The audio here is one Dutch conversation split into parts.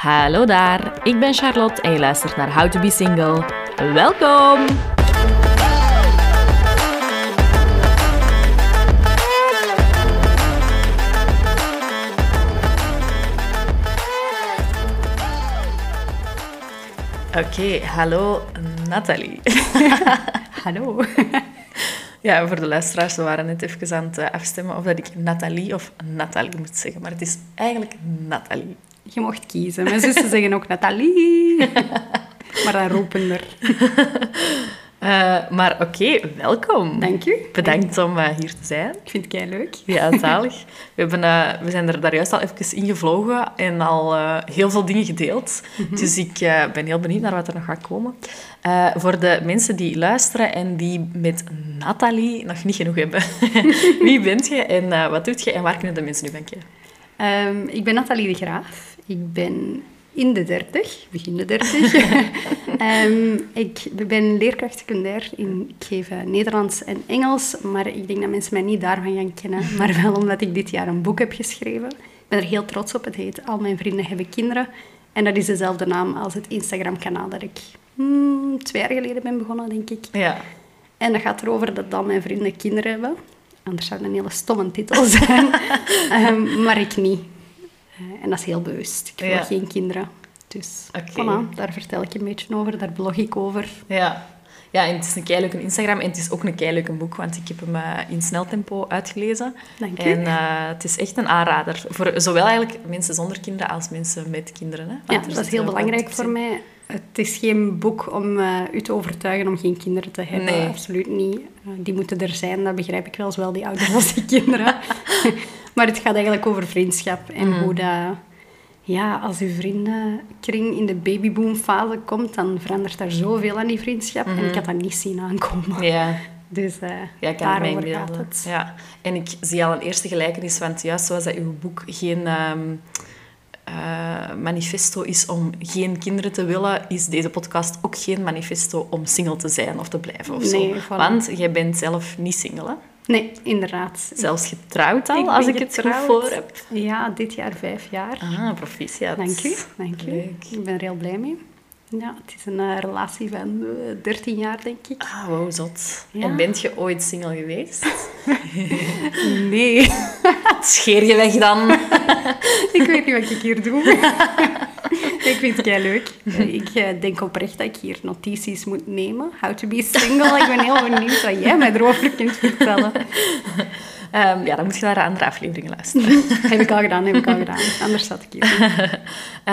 Hallo daar, ik ben Charlotte en je luistert naar How to Be Single. Welkom! Oké, hallo Nathalie. Hallo. Ja, voor de luisteraars, we waren net even aan het eh, afstemmen of dat ik Nathalie of Nathalie moet zeggen. Maar het is eigenlijk Nathalie. Je mocht kiezen. Mijn zussen zeggen ook Nathalie. Maar dan ropender. Uh, maar oké, welkom. Dank u. Bedankt om uh, hier te zijn. Ik vind het kei leuk. Ja, zalig. We, hebben, uh, we zijn er daar juist al even ingevlogen en al heel veel dingen gedeeld. Mm -hmm. Dus ik ben heel benieuwd naar wat er nog gaat komen. voor de mensen die luisteren en die met Nathalie nog niet genoeg hebben. Wie bent je en wat doet je en waar kunnen de mensen nu van kennen? Um, ik ben Nathalie de Graaf. Ik ben in de dertig, begin de dertig. um, ik ben leerkracht secundair. In, ik geef uh, Nederlands en Engels, maar ik denk dat mensen mij niet daarvan gaan kennen. Maar wel omdat ik dit jaar een boek heb geschreven. Ik ben er heel trots op. Het heet Al mijn vrienden hebben kinderen. En dat is dezelfde naam als het Instagram-kanaal dat ik hmm, twee jaar geleden ben begonnen, denk ik. Ja. En dat gaat erover dat al mijn vrienden kinderen hebben. Anders zou het een hele stomme titel zijn. um, maar ik niet. Uh, en dat is heel bewust. Ik wil ja. geen kinderen. Dus okay. voilà, daar vertel ik een beetje over, daar blog ik over. Ja, ja en het is een keileuke Instagram en het is ook een keileuke boek, want ik heb hem uh, in sneltempo uitgelezen. Dank u. En uh, het is echt een aanrader, voor zowel eigenlijk mensen zonder kinderen als mensen met kinderen. Hè? Ja, dat is heel belangrijk voor mij. Het is geen boek om uh, u te overtuigen om geen kinderen te hebben. Nee. Absoluut niet. Die moeten er zijn, dat begrijp ik wel, zowel die ouders als die kinderen. maar het gaat eigenlijk over vriendschap en Mhm. mm. hoe dat... Ja, als uw vriendenkring in de babyboomfase komt, dan verandert daar zoveel aan die vriendschap. Mhm. En ik had dat niet zien aankomen. Ja. Dus uh, Ja, het mij daarover gaat inbeelden. het. Ja. En ik zie al een eerste gelijkenis, want juist zoals dat uw boek geen um, uh, manifesto is om geen kinderen te willen, is deze podcast ook geen manifesto om single te zijn of te blijven of Nee, zo. voilà. Want jij bent zelf niet single, hè? Nee, inderdaad. Zelfs getrouwd al, Ik als ik het goed getrouwd. voor heb. Ja, dit jaar vijf jaar. Ah, proficiat. Dank u. Dank u. Leuk. Ik ben er heel blij mee. Ja, het is een uh, relatie van uh, 13 jaar, denk ik. Ah, wow, zot. Ja. En bent je ooit single geweest? Nee. Scheer je weg dan? ik weet niet wat ik hier doe. ik vind het heel leuk. Ik uh, denk oprecht dat ik hier notities moet nemen. How to be single. Ik ben heel benieuwd wat jij mij erover kunt vertellen. Um, ja, dan moet je naar de andere afleveringen luisteren. heb ik al gedaan, heb ik al gedaan. Anders zat ik hier.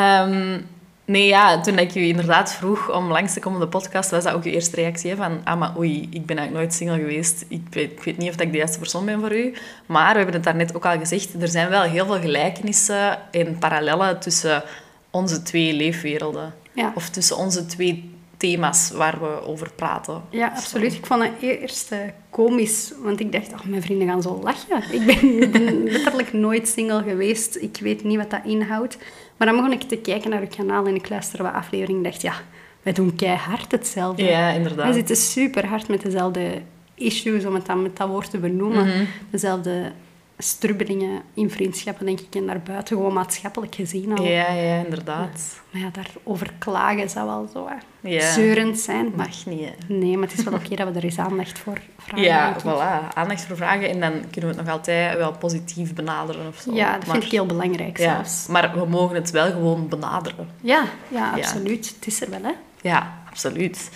um, nee, ja, toen ik je inderdaad vroeg om langs te komen op de podcast, was dat ook je eerste reactie hè, van ah, maar oei, ik ben eigenlijk nooit single geweest. Ik weet, ik weet niet of ik de juiste persoon ben voor u. Maar we hebben het daarnet ook al gezegd, er zijn wel heel veel gelijkenissen en parallellen tussen onze twee leefwerelden. Ja. Of tussen onze twee thema's waar we over praten. Ja, absoluut. Ik vond het eerst uh, komisch, want ik dacht, oh, mijn vrienden gaan zo lachen. Ik ben, ik ben letterlijk nooit single geweest. Ik weet niet wat dat inhoudt. Maar dan begon ik te kijken naar het kanaal en ik luisterde wat afleveringen en dacht, ja, wij doen keihard hetzelfde. Ja, inderdaad. Wij zitten super hard met dezelfde issues, om het dan met dat woord te benoemen. Mhm. Dezelfde strubbelingen in vriendschappen, denk ik, en daarbuiten gewoon maatschappelijk gezien al. Ja, ja, inderdaad. Maar ja, daarover klagen zou wel zo hè, Ja. zeurend zijn. Maar Mag niet, hè. Nee, maar het is wel oké dat we er eens aandacht voor vragen. Ja, voilà. Aandacht voor vragen en dan kunnen we het nog altijd wel positief benaderen of zo. Ja, dat maar, vind ik heel belangrijk ja, zelfs. maar we mogen het wel gewoon benaderen. Ja, ja, absoluut. Het is er wel, hè. Ja, absoluut.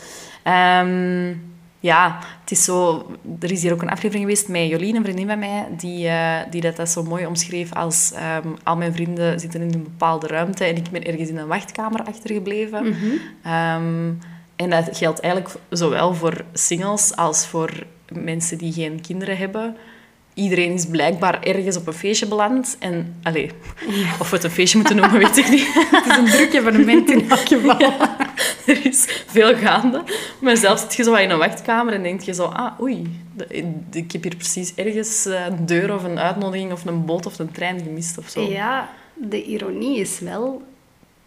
Ehm, ja, het is zo... Er is hier ook een aflevering geweest met Jolien, een vriendin van mij, die, uh, die dat, dat zo mooi omschreef als... Um, al mijn vrienden zitten in een bepaalde ruimte en ik ben ergens in een wachtkamer achtergebleven. Mm -hmm. um, en dat geldt eigenlijk zowel voor singles als voor mensen die geen kinderen hebben. Iedereen is blijkbaar ergens op een feestje beland. En, allez, ja. of we het een feestje moeten noemen, weet ik niet. Het is een druk evenement in elk geval. Ja, er is veel gaande. Maar zelfs zit je zo in een wachtkamer en denk je zo... Ah, oei, ik heb hier precies ergens een deur of een uitnodiging of een boot of een trein gemist of zo. Ja, de ironie is wel...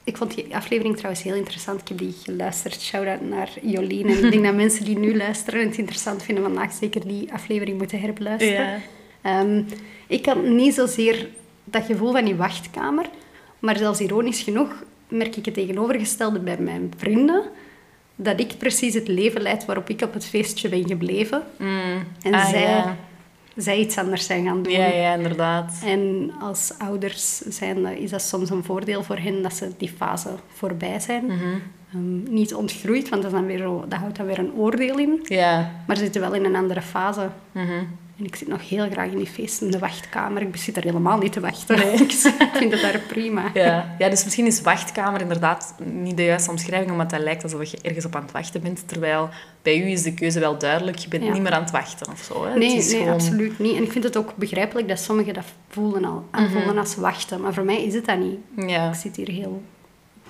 Ik vond die aflevering trouwens heel interessant. Ik heb die geluisterd. Shout-out naar Jolien. En ik denk dat mensen die nu luisteren en het interessant vinden vandaag zeker die aflevering moeten herbeluisteren. Ja. Um, ik had niet zozeer dat gevoel van die wachtkamer. Maar zelfs ironisch genoeg, merk ik het tegenovergestelde bij mijn vrienden. Dat ik precies het leven leid waarop ik op het feestje ben gebleven. En Ah, zij, ja. Zij iets anders zijn gaan doen. Ja, ja, inderdaad. En als ouders zijn, is dat soms een voordeel voor hen dat ze die fase voorbij zijn. Mhm. Ehm, niet ontgroeid, want dat, is dan weer zo, dat houdt dan weer een oordeel in. Ja. Maar ze zitten wel in een andere fase. Mhm. En ik zit nog heel graag in die feesten, in de wachtkamer. Ik zit er helemaal niet te wachten. ik vind het daar prima. Ja. ja, dus misschien is wachtkamer inderdaad niet de juiste omschrijving, omdat het lijkt alsof je ergens op aan het wachten bent. Terwijl bij u is de keuze wel duidelijk. Je bent Ja. niet meer aan het wachten of zo. Hè? Nee, nee gewoon... absoluut niet. En ik vind het ook begrijpelijk dat sommigen dat voelen al, aanvoelen als wachten. Maar voor mij is het dat niet. Ja. Ik zit hier heel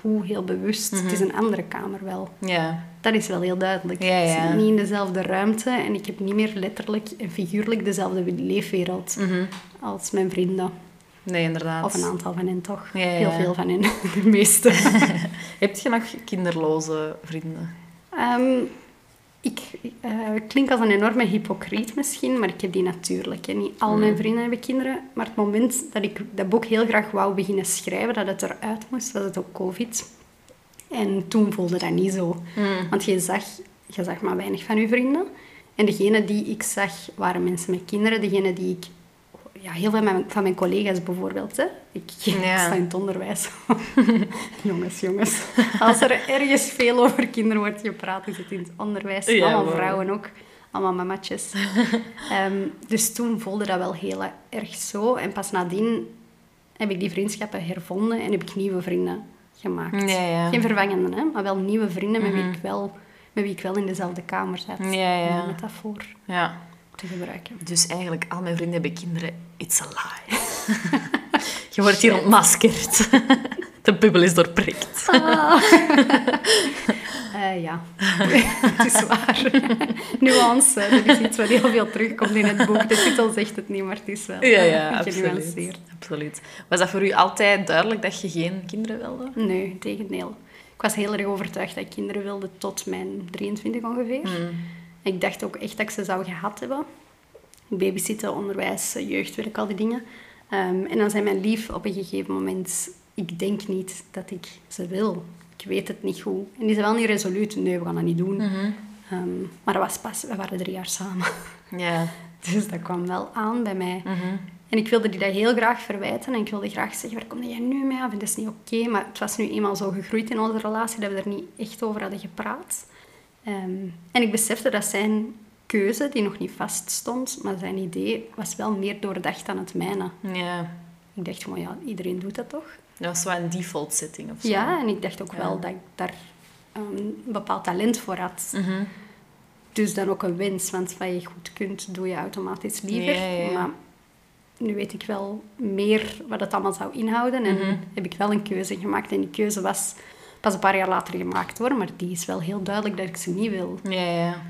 goed, heel bewust. Het is een andere kamer wel. Ja. Dat is wel heel duidelijk. Ja, Ik zit niet in dezelfde ruimte en ik heb niet meer letterlijk en figuurlijk dezelfde leefwereld Mhm. als mijn vrienden. Nee, inderdaad. Of een aantal van hen toch. Ja, Heel veel van hen, de meeste. Heb je nog kinderloze vrienden? Ehm, ik eh, klink als een enorme hypocriet misschien, maar ik heb die natuurlijk. Hè. Niet al mijn vrienden hebben kinderen. Maar het moment dat ik dat boek heel graag wou beginnen schrijven, dat het eruit moest, was het ook COVID. En toen voelde dat niet zo. Mm. Want je zag, je zag maar weinig van je vrienden. En degene die ik zag, waren mensen met kinderen. Degene die ik... Ja, heel veel van mijn, van mijn collega's bijvoorbeeld. Hè. Ik, ik Ja. sta in het onderwijs. jongens, jongens. Als er ergens veel over kinderen wordt gepraat, is het in het onderwijs. Ja, allemaal wow. vrouwen ook. Allemaal mamatjes. Ehm, dus toen voelde dat wel heel erg zo. En pas nadien heb ik die vriendschappen hervonden en heb ik nieuwe vrienden gemaakt. Ja, ja. Geen vervangenden, hè, maar wel nieuwe vrienden met, wie ik wel, met wie ik wel in dezelfde kamer zat. Mhm. Ja, ja. Om een metafoor Ja. te gebruiken. Dus eigenlijk, al mijn vrienden hebben kinderen. It's a lie. je wordt hier ontmaskerd. De bubbel is doorprikt. Eh, ja, het is waar. Nuance, dat is iets wat heel veel terugkomt in het boek. De titel zegt het niet, maar het is wel Ja, ja, eh, absoluut. genuanceerd. absoluut. Was dat voor u altijd duidelijk dat je geen kinderen wilde? Nee, tegendeel. Ik was heel erg overtuigd dat ik kinderen wilde tot mijn 23 ongeveer. Hmm. Ik dacht ook echt dat ik ze zou gehad hebben. Babysitten, onderwijs, jeugdwerk, al die dingen. Ehm, en dan zei mijn lief op een gegeven moment... Ik denk niet dat ik ze wil. Ik weet het niet goed. En die zei wel niet resoluut. Nee, we gaan dat niet doen. Mhm. Ehm, maar dat was pas... We waren drie jaar samen. Ja. Dus dat kwam wel aan bij mij. Mhm. En ik wilde die dat heel graag verwijten. En ik wilde graag zeggen, waar kom jij nu mee af? En dat is niet oké. Maar het was nu eenmaal zo gegroeid in onze relatie dat we er niet echt over hadden gepraat. Ehm, en ik besefte dat zijn keuze, die nog niet vast stond, maar zijn idee was wel meer doordacht dan het mijne. Ja. Ik dacht gewoon, ja, iedereen doet dat toch? Dat was wel een default setting of zo. Ja, en ik dacht ook Ja. wel dat ik daar ehm, een bepaald talent voor had. Mhm. Dus dan ook een wens, want wat je goed kunt, doe je automatisch liever. Ja, ja. Maar nu weet ik wel meer wat het allemaal zou inhouden. En Mhm. heb ik wel een keuze gemaakt. En die keuze was pas een paar jaar later gemaakt hoor. Maar die is wel heel duidelijk dat ik ze niet wil. Ja, ja.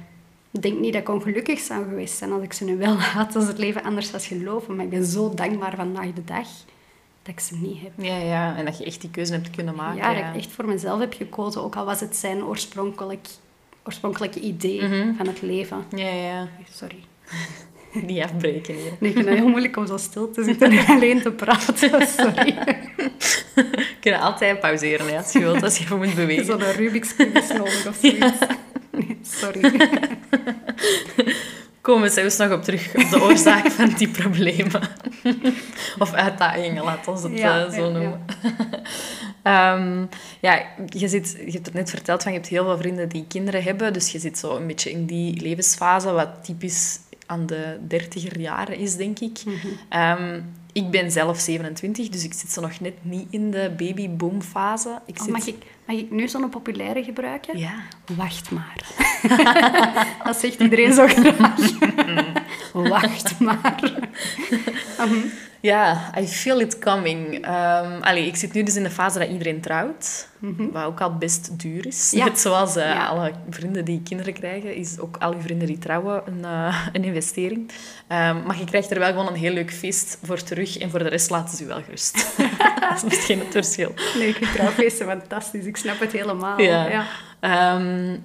Ik denk niet dat ik ongelukkig zou geweest zijn als ik ze nu wel had. Als het leven anders was gelopen. Maar ik ben zo dankbaar vandaag de dag dat ik ze niet heb. Ja, ja. En dat je echt die keuze hebt kunnen maken. ja, dat ik echt voor mezelf heb gekozen. Ook al was het zijn oorspronkelijk, oorspronkelijke idee Mhm. van het leven. Ja, ja. Sorry. Niet afbreken hier. Nee, ik vind het heel moeilijk om zo stil te zitten en alleen te praten. Sorry. We kunnen altijd pauzeren hè, als je wilt, als je even moet bewegen. Zo'n Rubik's Cube is nodig of zoiets. Nee, sorry. Komen we zelfs nog op terug op de oorzaak van die problemen. of uitdagingen, laat ons het Ja, eh, zo ja, noemen. Ehm, ja, je, zit, je hebt het net verteld van je hebt heel veel vrienden die kinderen hebben. Dus je zit zo een beetje in die levensfase, wat typisch aan de dertiger jaren is, denk ik. Mhm. Ehm, ik ben zelf 27, dus ik zit zo nog net niet in de babyboomfase. Ik Oh, zit... mag, ik, mag ik nu zo'n populaire gebruiken? Ja. Wacht maar. dat zegt iedereen zo graag. Wacht maar. Mhm. Ja, I feel it coming. Ehm, allee, ik zit nu dus in de fase dat iedereen trouwt, wat ook al best duur is. Ja. Net zoals eh, Ja. alle vrienden die kinderen krijgen, is ook al uw vrienden die trouwen een, eh, een investering. Ehm, maar je krijgt er wel gewoon een heel leuk feest voor terug en voor de rest laten ze u wel gerust. dat is misschien het verschil. Vind trouwfeesten fantastisch. Ik snap het helemaal. Ja. Ja. Ehm,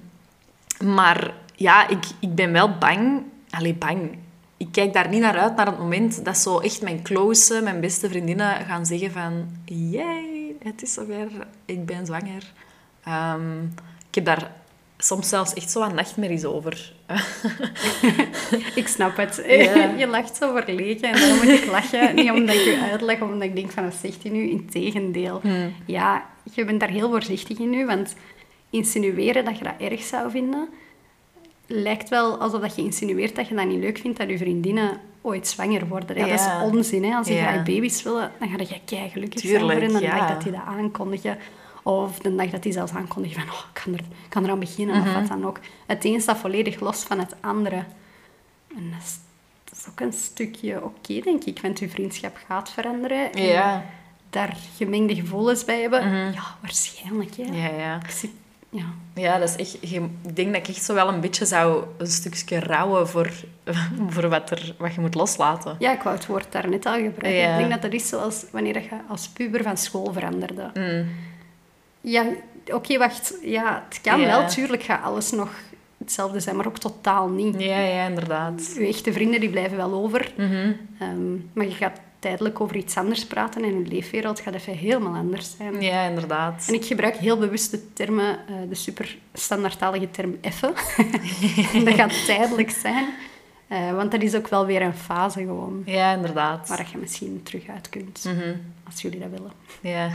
maar ja, ik, ik ben wel bang. Allee, bang. Ik kijk daar niet naar uit, naar het moment dat zo echt mijn close, mijn beste vriendinnen gaan zeggen van... Jee, het is zover, ik ben zwanger. Ehm, ik heb daar soms zelfs echt zo aan nachtmerries over. ik snap het. Ja. Je lacht zo verlegen en dan moet ik lachen. Niet omdat ik je uitleg, omdat ik denk van, wat zegt hij nu? Integendeel. Hmm. Ja, je bent daar heel voorzichtig in nu, want insinueren dat je dat erg zou vinden, lijkt wel alsof dat je insinueert dat je dat niet leuk vindt dat je vriendinnen ooit zwanger worden. Ja, Dat is onzin. Hè? Als je Ja. graag baby's willen, dan ga je kei gelukkig zijn Tuurlijk, voor hen de dag dat die dat aankondigen. Of de dag dat die zelfs aankondigen van, oh, ik kan er, ik kan eraan beginnen, Mhm. of wat dan ook. Het een staat volledig los van het andere. En dat is, dat is ook een stukje oké, denk ik, want je vriendschap gaat veranderen. En Ja. daar gemengde gevoelens bij hebben. Ja, waarschijnlijk. Hè. Mhm. Ja, ja. Ik zit, ja. Ja, dat is echt... Ik denk dat ik echt zo wel een beetje zou een stukje rouwen voor, voor wat, er, wat je moet loslaten. ja, ik wou het woord daar net al gebruiken. Ja. Ik denk dat dat is zoals wanneer je als puber van school veranderde. Mm. Ja, oké, wacht. Ja, het kan Ja. wel. Tuurlijk gaat alles nog hetzelfde zijn, maar ook totaal niet. Ja, ja, inderdaad. Je echte vrienden die blijven wel over. Mhm. Ehm, maar je gaat tijdelijk over iets anders praten en je leefwereld gaat even helemaal anders zijn. Ja, inderdaad. En ik gebruik heel bewust de termen, eh, de super standaardtalige term effen. dat gaat tijdelijk zijn. Eh, want dat is ook wel weer een fase gewoon. Ja, inderdaad. Waar je misschien terug uit kunt. Mhm. Als jullie dat willen. Ja.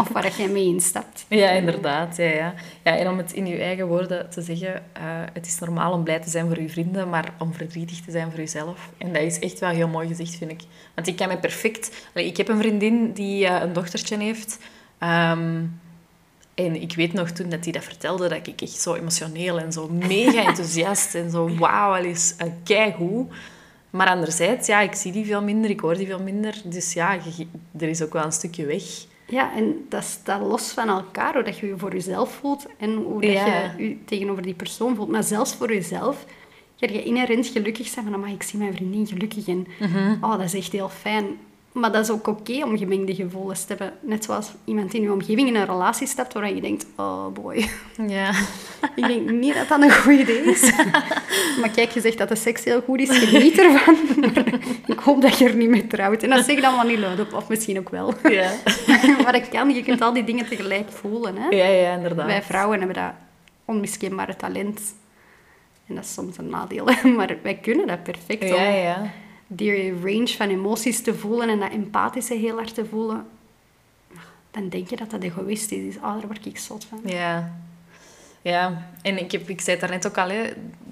Of waar jij mee instapt. ja, inderdaad. Ja, ja. ja, en om het in uw eigen woorden te zeggen, eh, het is normaal om blij te zijn voor uw vrienden, maar om verdrietig te zijn voor uzelf. En dat is echt wel heel mooi gezegd, vind ik. Want ik kan me perfect... Allee, ik heb een vriendin die eh, een dochtertje heeft. Ehm, en ik weet nog toen dat hij dat vertelde, dat ik echt zo emotioneel en zo mega enthousiast en zo wauw, al is uh, keigoed. Maar anderzijds, ja, ik zie die veel minder, ik hoor die veel minder. Dus ja, er is ook wel een stukje weg. Ja, en dat staat los van elkaar, hoe dat je je voor jezelf voelt en hoe dat Ja. je je tegenover die persoon voelt. Maar zelfs voor jezelf ga je inherent gelukkig zijn van, "Amai, ik zie mijn vriendin gelukkig en oh, dat is echt heel fijn. Maar dat is ook oké om gemengde gevoelens te hebben. Net zoals iemand in je omgeving in een relatie stapt waar je denkt, oh boy. Ja. Ik denk niet dat dat een goed idee is. maar kijk, je zegt dat de seks heel goed is, geniet ervan. Maar ik hoop dat je er niet mee trouwt. En dat zeg ik dan wel niet luid op, of misschien ook wel. Ja. maar dat kan, je kunt al die dingen tegelijk voelen. Hè? Ja, ja, inderdaad. Wij vrouwen hebben dat onmiskenbare talent. En dat is soms een nadeel, maar wij kunnen dat perfect. Ja, ja. Die range van emoties te voelen en dat empathische heel hard te voelen. Dan denk je dat dat egoïstisch is. Oh, daar word ik zot van. Ja. Ja, en ik, heb, ik zei het daarnet ook al, hè,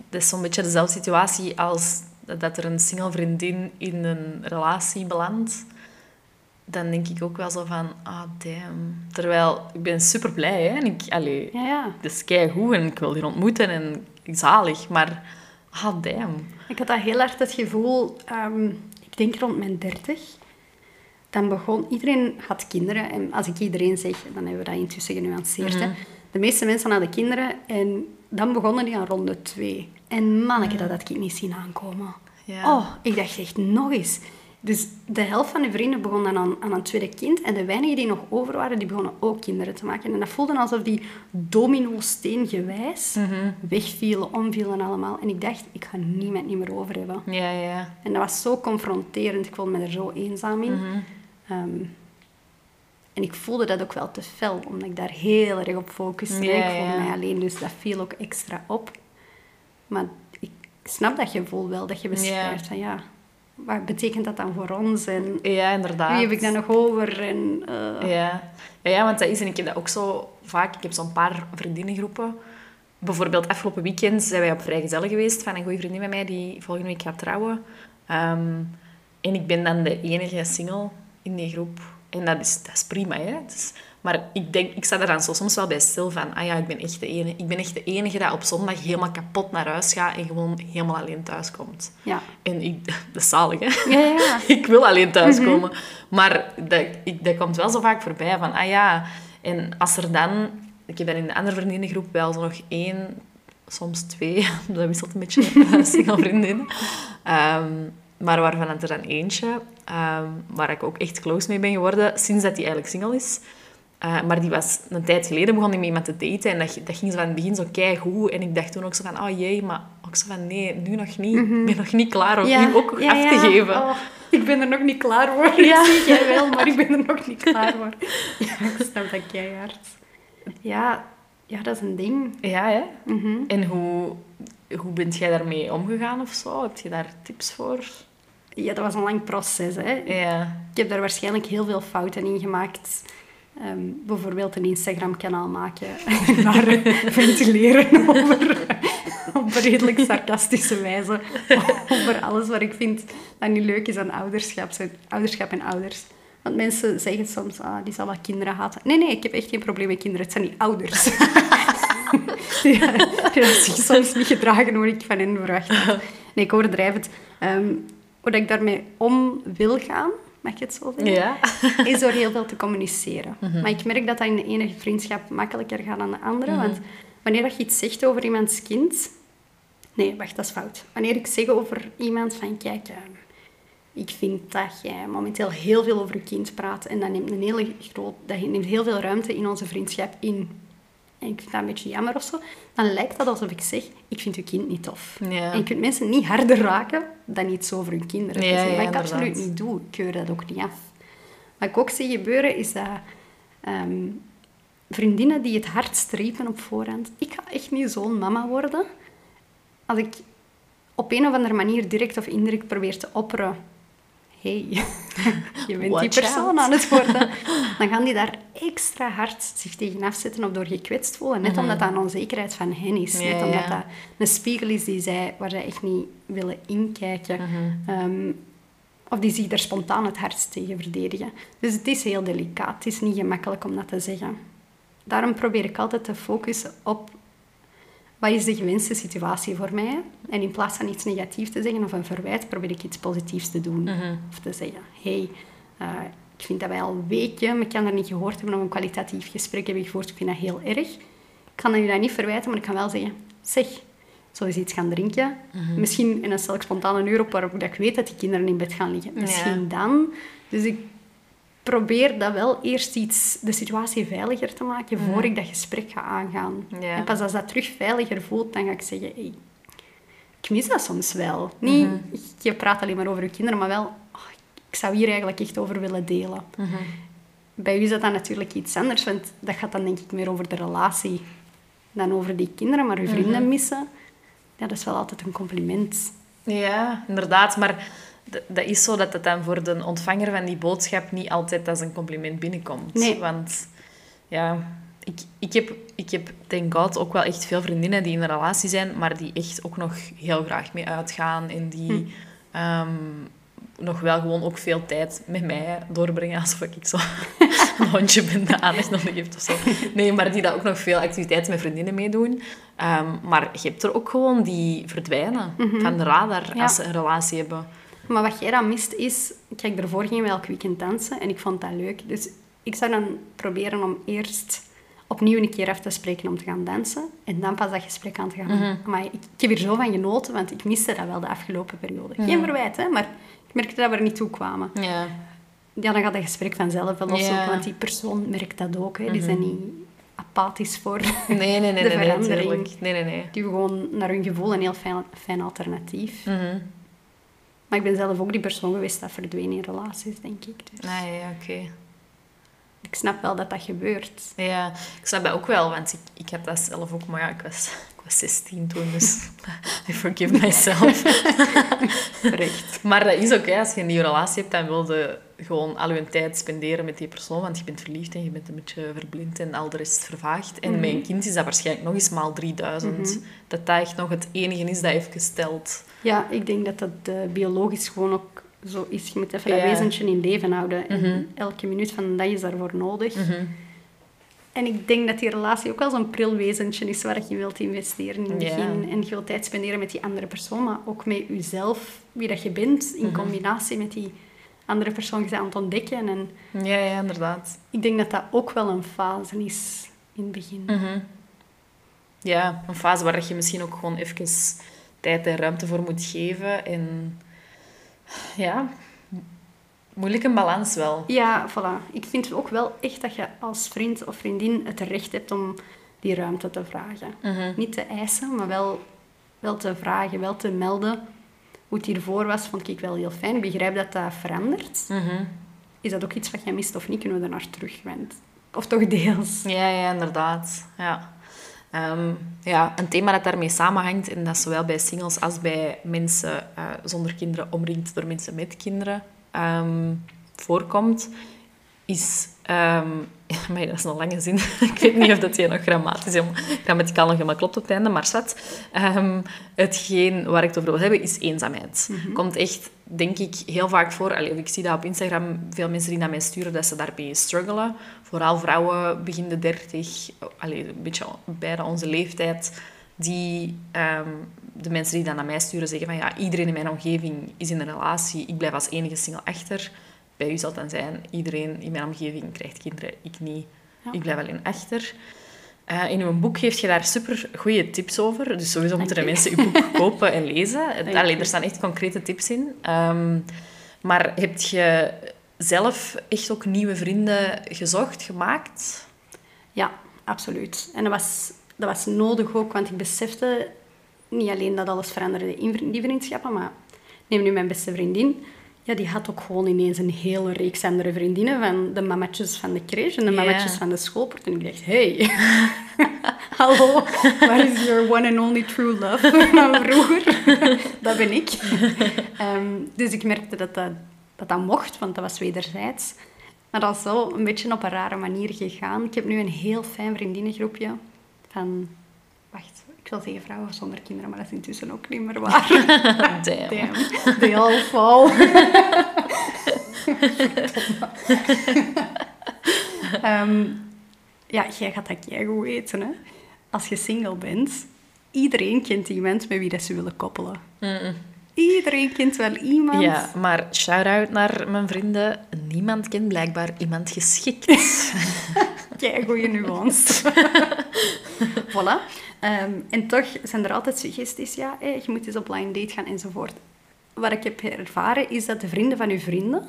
dat is zo'n beetje dezelfde situatie als dat er een single vriendin in een relatie belandt. Dan denk ik ook wel zo van, ah, damn. Terwijl, ik ben super blij, hè. En ik, allee, Ja, ja. het is keigoed en ik wil die ontmoeten en zalig. Maar, ah, damn. Ik had dat heel hard het gevoel, ehm, ik denk rond mijn dertig, dan begon, iedereen had kinderen. En als ik iedereen zeg, dan hebben we dat intussen genuanceerd. hè. De meeste mensen hadden kinderen en dan begonnen die aan ronde twee. En manneke, dat had ik niet zien aankomen. Ja. Oh, ik dacht echt nog eens. Dus de helft van de vrienden begon dan aan, aan een tweede kind. En de weinigen die nog over waren, die begonnen ook kinderen te maken. En dat voelde alsof die domino-steengewijs wegvielen, omvielen allemaal. En ik dacht, ik ga niemand niet meer over hebben. Ja, ja. En dat was zo confronterend. Ik voelde me er zo eenzaam in. Ehm, en ik voelde dat ook wel te fel, omdat ik daar heel erg op focuste. Ja, ik voelde ja. mij alleen, dus dat viel ook extra op. Maar ik snap dat gevoel wel, dat je beschrijft van ja, wat betekent dat dan voor ons? En Ja, inderdaad. wie heb ik dan nog over? En, eh, Ja. ja, ja, want dat is, en ik heb dat ook zo vaak, ik heb zo'n paar vriendinnengroepen. Bijvoorbeeld afgelopen weekend zijn wij op vrijgezellen geweest van een goede vriendin van mij die volgende week gaat trouwen. Ehm, en ik ben dan de enige single in die groep. En dat is, dat is prima, hè. Dus, maar ik, denk, ik sta er dan soms wel bij stil van, ah ja, ik ben echt de enige, ik ben echt de enige dat op zondag helemaal kapot naar huis gaat en gewoon helemaal alleen thuis komt. ja. En ik, dat is zalig, hè. Ja, ja. ik wil alleen thuiskomen. Maar dat, ik, dat komt wel zo vaak voorbij van, ah ja. En als er dan... Ik heb dan in de andere vriendinnengroep wel zo nog één, soms twee, dat wisselt een beetje, single vriendinnen. Ehm, maar waarvan het er dan eentje, ehm, waar ik ook echt close mee ben geworden, sinds dat die eigenlijk single is. Eh, maar die was een tijd geleden begon ik met iemand te daten en dat, dat ging zo van het begin zo keigoed. En ik dacht toen ook zo van, oh jee, maar ook zo van, nee, nu nog niet. Ik ben nog niet klaar om Ja, ook ja, af te geven. Oh, ik ben er nog niet klaar voor. Ja. Ik zie jij wel, maar ik ben er nog niet klaar voor. Ja, ik snap dat keihard. Ja, ja, dat is een ding. Ja, hè? Mhm. En hoe, hoe bent jij daarmee omgegaan of zo? Heb je daar tips voor? Ja, dat was een lang proces. Hè. Ja. Ik heb daar waarschijnlijk heel veel fouten in gemaakt. Ehm, bijvoorbeeld een Instagram-kanaal maken en daar eh, ventileren over, op redelijk sarcastische wijze over alles wat ik vind dat niet leuk is aan ouderschap, ouderschap en ouders. Want mensen zeggen soms, ah, die zal wel kinderen haten. Nee, nee, ik heb echt geen probleem met kinderen. Het zijn die ouders. die, die zich soms niet gedragen hoe ik van hen verwacht. Nee, ik overdrijf het. Ehm, hoe dat ik daarmee om wil gaan, mag ik het zo zeggen? Ja. is door heel veel te communiceren. Maar ik merk dat dat in de ene vriendschap makkelijker gaat dan de andere. Want wanneer dat je iets zegt over iemands kind... Nee, wacht, dat is fout. Wanneer ik zeg over iemand van... Kijk, eh, ik vind dat jij momenteel heel veel over je kind praat. En dat neemt, een hele groot, dat neemt heel veel ruimte in onze vriendschap in. En ik vind dat een beetje jammer of zo. Dan lijkt dat alsof ik zeg, ik vind je kind niet tof. Ja. En je kunt mensen niet harder raken dan iets over hun kinderen Ja, zeggen. ja, Wat ik absoluut niet doe. Ik keur dat ook niet af. Wat ik ook zie gebeuren, is dat ehm, vriendinnen die het hardst riepen op voorhand... Ik ga echt niet zo'n mama worden. Als ik op een of andere manier direct of indirect probeer te opperen... hey, je bent die persoon out. aan het worden. Dan gaan die daar extra hard zich tegen afzetten of door gekwetst voelen. Net omdat dat een onzekerheid van hen is. Mhm. Ja, Net omdat ja. dat een spiegel is die zij, waar zij echt niet willen inkijken. Mhm. Ehm, of die zich daar spontaan het hardst tegen verdedigen. Dus het is heel delicaat. Het is niet gemakkelijk om dat te zeggen. Daarom probeer ik altijd te focussen op wat is de gewenste situatie voor mij. En in plaats van iets negatiefs te zeggen of een verwijt, probeer ik iets positiefs te doen. Of te zeggen, hey, eh, ik vind dat wij al weken elkaar niet gehoord hebben of een kwalitatief gesprek hebben gevoerd. Ik vind dat heel erg. Ik kan je dat niet verwijten, maar ik kan wel zeggen, zeg, zullen we eens iets gaan drinken? Misschien, en dan stel ik spontaan een uur op waarop ik weet dat die kinderen in bed gaan liggen. Ja. Misschien dan. Dus ik probeer dat wel eerst iets, de situatie veiliger te maken voor ik dat gesprek ga aangaan. Ja. En pas als dat terug veiliger voelt, dan ga ik zeggen, hey, ik mis dat soms wel. Niet, je praat alleen maar over je kinderen, maar wel, oh, ik zou hier eigenlijk echt over willen delen. Bij u is dat dan natuurlijk iets anders, want dat gaat dan denk ik meer over de relatie dan over die kinderen, maar uw vrienden missen, ja, dat is wel altijd een compliment. Ja, inderdaad. Maar dat is zo dat het dan voor de ontvanger van die boodschap niet altijd als een compliment binnenkomt. Nee. Want ja, ik, ik, heb, ik heb denk God ook wel echt veel vriendinnen die in een relatie zijn, maar die echt ook nog heel graag mee uitgaan en die ehm, nog wel gewoon ook veel tijd met mij doorbrengen, alsof ik zo een hondje ben dat aandacht nodig heeft of zo. Nee, maar die dat ook nog veel activiteiten met vriendinnen meedoen. Ehm, maar je hebt er ook gewoon die verdwijnen van de radar Ja. als ze een relatie hebben. Maar wat jij dan mist is... Kijk, daarvoor gingen we elk weekend dansen en ik vond dat leuk. Dus ik zou dan proberen om eerst opnieuw een keer af te spreken om te gaan dansen. En dan pas dat gesprek aan te gaan. Maar ik, ik heb hier zo van genoten, want ik miste dat wel de afgelopen periode. Geen verwijt, hè, maar ik merkte dat we er niet toe kwamen. Ja. Ja, dan gaat het gesprek vanzelf wel Ja. want die persoon merkt dat ook. Hè. Die zijn niet apathisch voor. Nee, nee, nee, De verandering. Nee, nee, nee. Die hebben gewoon naar hun gevoel een heel fijn, fijn alternatief. Mhm. Maar ik ben zelf ook die persoon geweest dat verdween in relaties, denk ik. Dus Ah, ja, oké. ik snap wel dat dat gebeurt. Ja, ik snap dat ook wel, want ik, ik had dat zelf ook, maar ja, ik was, ik was 16 toen, dus I forgive myself. Terecht. Maar dat is ook, hè, als je een nieuwe relatie hebt, dan wil je gewoon al je tijd spenderen met die persoon, want je bent verliefd en je bent een beetje verblind en al de rest vervaagt. En met een kind is dat waarschijnlijk nog eens maal 3000. Dat dat echt nog het enige is dat even stelt. Ja, ik denk dat dat eh, biologisch gewoon ook zo is. Je moet even dat wezentje in leven houden. En Mhm. elke minuut van de dag is daarvoor nodig. Mhm. En ik denk dat die relatie ook wel zo'n pril wezentje is waar je wilt investeren in het begin. En je wilt tijd spenderen met die andere persoon, maar ook met jezelf, wie dat je bent, Mhm. in combinatie met die andere persoon je bent aan het ontdekken. En Ja, ja, inderdaad. ik denk dat dat ook wel een fase is in het begin. Mhm. Ja, een fase waar je misschien ook gewoon even tijd en ruimte voor moet geven. En ja, moeilijke balans wel. Ja, voilà. Ik vind ook wel echt dat je als vriend of vriendin het recht hebt om die ruimte te vragen. Mhm. Niet te eisen, maar wel, wel te vragen, wel te melden. Hoe het hiervoor was, vond ik wel heel fijn. Ik begrijp dat dat verandert. Mhm. Is dat ook iets wat jij mist of niet? Kunnen we er naar terug? Want- Of toch deels? Ja, ja, inderdaad. Ja. Ehm, ja, een thema dat daarmee samenhangt, en dat zowel bij singles als bij mensen eh, zonder kinderen omringd door mensen met kinderen ehm, voorkomt, is... ehm, ja, maar dat is een lange zin. Ik weet niet of dat hier nog grammatisch is, grammaticaal nog helemaal klopt op het einde, maar zwart. Ehm, hetgeen waar ik het over wil hebben, is eenzaamheid. Komt echt, denk ik, heel vaak voor. Allee, ik zie dat op Instagram, veel mensen die naar mij sturen, dat ze daarmee struggelen. Vooral vrouwen begin de dertig, allee, een beetje bijna onze leeftijd, die ehm, de mensen die dat naar mij sturen zeggen van ja, iedereen in mijn omgeving is in een relatie, ik blijf als enige single achter. Bij u zal dan zijn, iedereen in mijn omgeving krijgt kinderen, ik niet. Ja. Ik blijf alleen achter. Eh, in uw boek geef je daar super goede tips over. Dus sowieso moeten de mensen uw boek kopen en lezen. Allee, er staan echt concrete tips in. Ehm, maar heb je zelf echt ook nieuwe vrienden gezocht, gemaakt? Ja, absoluut. En dat was, dat was nodig ook, want ik besefte niet alleen dat alles veranderde in die vriendschappen, maar neem nu mijn beste vriendin. Ja, die had ook gewoon ineens een hele reeks andere vriendinnen van de mamatjes van de crèche en de Ja. mamatjes van de schoolpoort. En ik dacht, hey, hallo, waar is your one and only true love van vroeger? dat ben ik. Ehm, dus ik merkte dat dat, dat dat mocht, want dat was wederzijds. Maar dat is wel een beetje op een rare manier gegaan. Ik heb nu een heel fijn vriendinnengroepje van... Wacht, ik wil zeggen vrouwen zonder kinderen, maar dat is intussen ook niet meer waar. Damn. Damn, they all fall. Ehm, ja, jij gaat dat goed weten, hè. Als je single bent, iedereen kent iemand met wie dat ze willen koppelen. Iedereen kent wel iemand. Ja, maar shout-out naar mijn vrienden. Niemand kent blijkbaar iemand geschikt. Kijk, goede nuance. voilà. Ehm, en toch zijn er altijd suggesties. Ja, je moet eens op blind date gaan enzovoort. Wat ik heb ervaren is dat de vrienden van je vrienden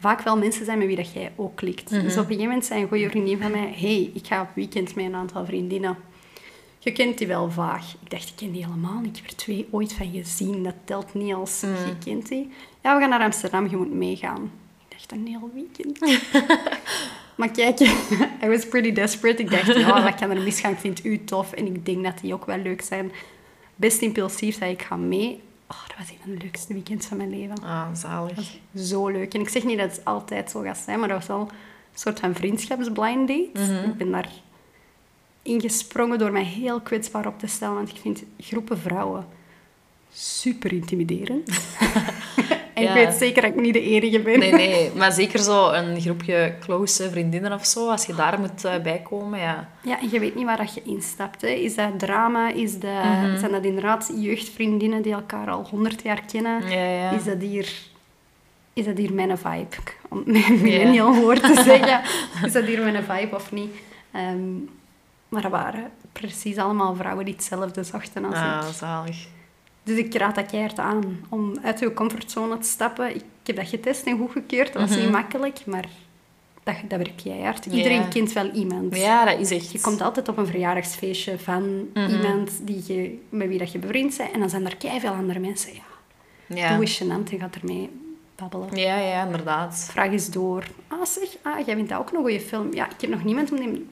vaak wel mensen zijn met wie dat jij ook klikt. Dus op een gegeven moment zei een goede vriendin van mij... hey, ik ga op weekend met een aantal vriendinnen. Je kent die wel vaag. Ik dacht, ik ken die helemaal niet. Ik heb er twee ooit van gezien. Dat telt niet als je kent die. Ja, we gaan naar Amsterdam. Je moet meegaan. Ik dacht, een heel weekend. Maar kijk, I was pretty desperate. Ik dacht, ja, wat kan er misgaan? Ik vind u tof en ik denk dat die ook wel leuk zijn. Best impulsief dat ik ga mee. Oh, dat was een van de leukste weekends van mijn leven. Ah, zalig. Zo leuk. En ik zeg niet dat het altijd zo gaat zijn, maar dat was wel een soort van vriendschapsblind date. Ik ben daar ingesprongen door mij heel kwetsbaar op te stellen, want ik vind groepen vrouwen super intimiderend. en Ja. ik weet zeker dat ik niet de enige ben. Nee, nee, maar zeker zo een groepje close vriendinnen of zo, als je daar moet eh, bijkomen, ja. Ja, en je weet niet waar dat je instapt. Hè. Is dat drama? Is dat, Mhm. Zijn dat inderdaad jeugdvriendinnen die elkaar al honderd jaar kennen? Ja, ja. Is dat hier... Is dat hier mijn vibe? Om mijn millennial woord te zeggen. Is dat hier mijn vibe of niet? Ehm, maar dat waren precies allemaal vrouwen die hetzelfde zochten als Ah, ik. zalig. Dus ik raad dat keihard aan om uit je comfortzone te stappen. Ik heb dat getest en goedgekeurd. Dat was Mhm. niet makkelijk, maar dat, dat werkt keihard. Iedereen kent wel iemand. Ja, dat is echt... Je komt altijd op een verjaardagsfeestje van Mhm. iemand die je, met wie dat je bevriend bent. En dan zijn er veel andere mensen. Ja, Ja. Doe eens gênant en gaat ermee babbelen. ja, ja, inderdaad. Vraag eens door. Ah, zeg, ah, jij vindt dat ook een goede film. Ja, ik heb nog niemand om die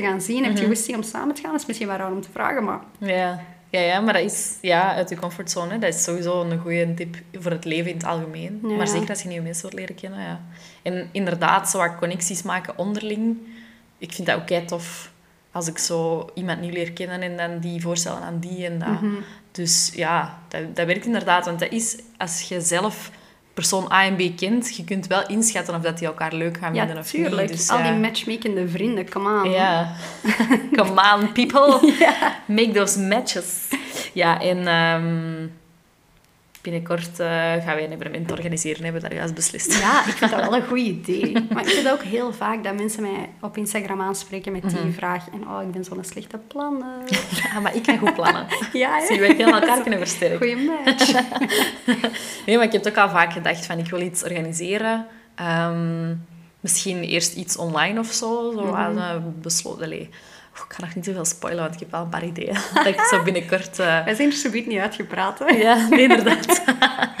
te gaan zien. Heb Mhm. je goesting om samen te gaan? Dat is misschien wel raar om te vragen, maar... Ja. Ja, ja, maar dat is ja, uit je comfortzone. Dat is sowieso een goede tip voor het leven in het algemeen. Ja. Maar zeker als je nieuwe mensen wilt leren kennen. Ja. En inderdaad, zo wat connecties maken onderling. Ik vind dat ook kei tof als ik zo iemand nieuw leer kennen en dan die voorstellen aan die en dat. Mhm. Dus ja, dat, dat werkt inderdaad. Want dat is, als je zelf persoon A en B kent, je kunt wel inschatten of dat die elkaar leuk gaan vinden Ja, of tuurlijk. niet. Dus, Al die matchmakende vrienden, come on. Ja. Come on, people. Make those matches. Ja, en ehm, binnenkort eh, gaan wij een evenement organiseren, hebben we daar juist beslist. Ja, ik vind dat wel een goed idee. Maar ik vind ook heel vaak dat mensen mij op Instagram aanspreken met die Mhm. vraag. En oh, ik ben zo'n slechte planner. Ja, maar ik kan goed plannen. Ja, hè? Zie je, we kunnen elkaar kunnen versterken. Goeie match. Nee, maar ik heb ook al vaak gedacht van ik wil iets organiseren Ehm, misschien eerst iets online of zo. Zo aan uh, besloten. Oh, ik ga nog niet te veel spoilen, want ik heb wel een paar ideeën. dat ik zo binnenkort... Uh... Wij zijn er zo niet uitgepraat. Hè? Ja, nee, inderdaad.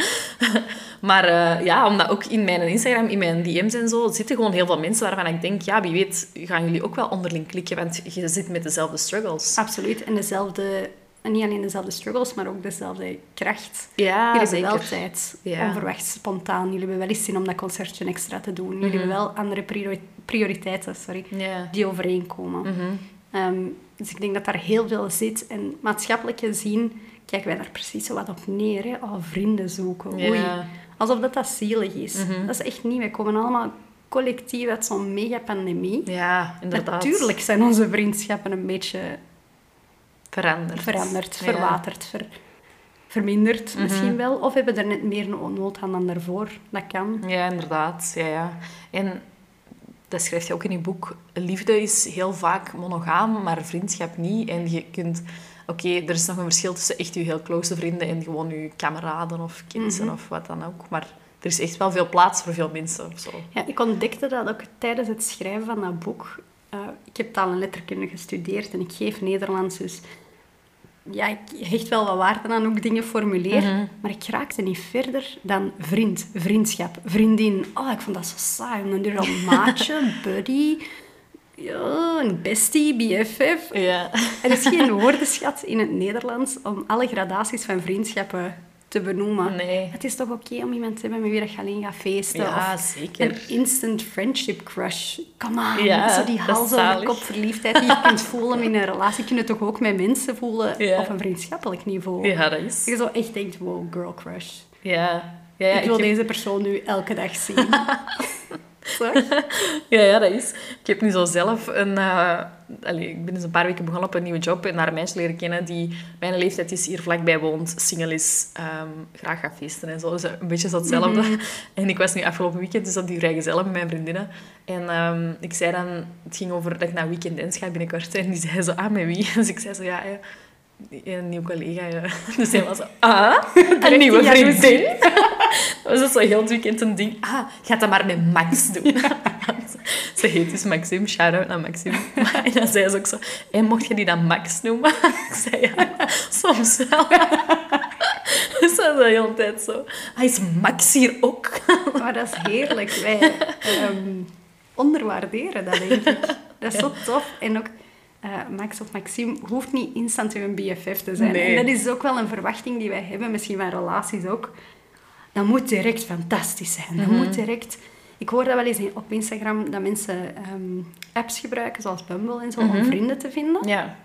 maar uh, ja, omdat ook in mijn Instagram, in mijn DM's en zo, zitten gewoon heel veel mensen waarvan ik denk, ja, wie weet gaan jullie ook wel onderling klikken, want je zit met dezelfde struggles. Absoluut, en dezelfde... En niet alleen dezelfde struggles, maar ook dezelfde kracht. Ja, Jullie zeker. hebben wel tijd, Ja. onverwachts, spontaan. Jullie hebben wel eens zin om dat concertje extra te doen. Jullie Mhm. hebben wel andere priori- prioriteiten sorry, die overeenkomen. Mhm. Ehm, dus ik denk dat daar heel veel zit. En maatschappelijk gezien kijken wij daar precies zo wat op neer. Hè? Oh, vrienden zoeken. Ja. Oei. Alsof dat, dat zielig is. Mhm. Dat is echt niet. Wij komen allemaal collectief uit zo'n megapandemie. Ja, inderdaad. Natuurlijk zijn onze vriendschappen een beetje Veranderd. veranderd, Ja. verwaterd, ver- verminderd Mhm. misschien wel. Of hebben er net meer no- nood aan dan daarvoor. Dat kan. Ja, inderdaad. Ja, ja. En dat schrijf je ook in je boek. Liefde is heel vaak monogaam, maar vriendschap niet. En je kunt... Oké, er is nog een verschil tussen echt je heel close vrienden en gewoon je kameraden of kinderen Mhm. of wat dan ook. Maar er is echt wel veel plaats voor veel mensen of zo. Ja, ik ontdekte dat ook tijdens het schrijven van dat boek. Eh, ik heb taal en letterkunde gestudeerd en ik geef Nederlands, dus ja, ik hecht wel wat waarde aan ik dingen formuleer. Mhm. Maar ik raakte niet verder dan vriend, vriendschap, vriendin. Oh, ik vond dat zo saai. En dan duurde al maatje, buddy, ja, een bestie, BFF. Ja. Er is geen woordenschat in het Nederlands om alle gradaties van vriendschappen te benoemen. Nee. Het is toch oké om iemand te hebben met wie dat je alleen gaat feesten? Ja, of zeker. Een instant friendship crush. Come on. Ja, zo die hals over kop verliefdheid die je kunt voelen in een relatie. Kun je toch ook met mensen voelen Ja. op een vriendschappelijk niveau. Ja, dat Dat is. je zo echt denkt, wow, girl crush. Ja. Ja, ja, ik wil heb- deze persoon nu elke dag zien. Ja, ja, dat is. Ik heb nu zo zelf een... eh, allee, ik ben dus een paar weken begonnen op een nieuwe job en daar een meisje leren kennen die mijn leeftijd is, hier vlakbij woont, single is, ehm, graag gaat feesten en zo. Dus een beetje zo hetzelfde. En ik was nu afgelopen weekend dus op die vrijgezellen met mijn vriendinnen. En ehm, ik zei dan... Het ging over dat ik naar Weekend Dance ga binnenkort. En die zei zo, ah, met wie? Dus ik zei zo, ja... ja een nieuw collega, ja. Dus hij was zo, ah, een nieuwe vriendin. Dat was dus zo heel het weekend een ding. Ah, ga dat maar met Max doen. ze heet dus Maxim, shout-out naar Maxim. En dan zei ze ook zo, en mocht je die dan Max noemen? Ik zei, ja, soms wel. Dus dat was de hele tijd zo. Ah, is Max hier ook? Maar dat is heerlijk. Wij ehm, onderwaarderen dat, denk ik. Dat is zo tof. En ook, eh, Max of Maxime hoeft niet instant uw BFF te zijn. Nee. En dat is ook wel een verwachting die wij hebben, misschien van relaties ook. Dat moet direct fantastisch zijn. Dat moet direct... Ik hoor dat wel eens op Instagram, dat mensen ehm, apps gebruiken, zoals Bumble en zo, om vrienden te vinden. Ja,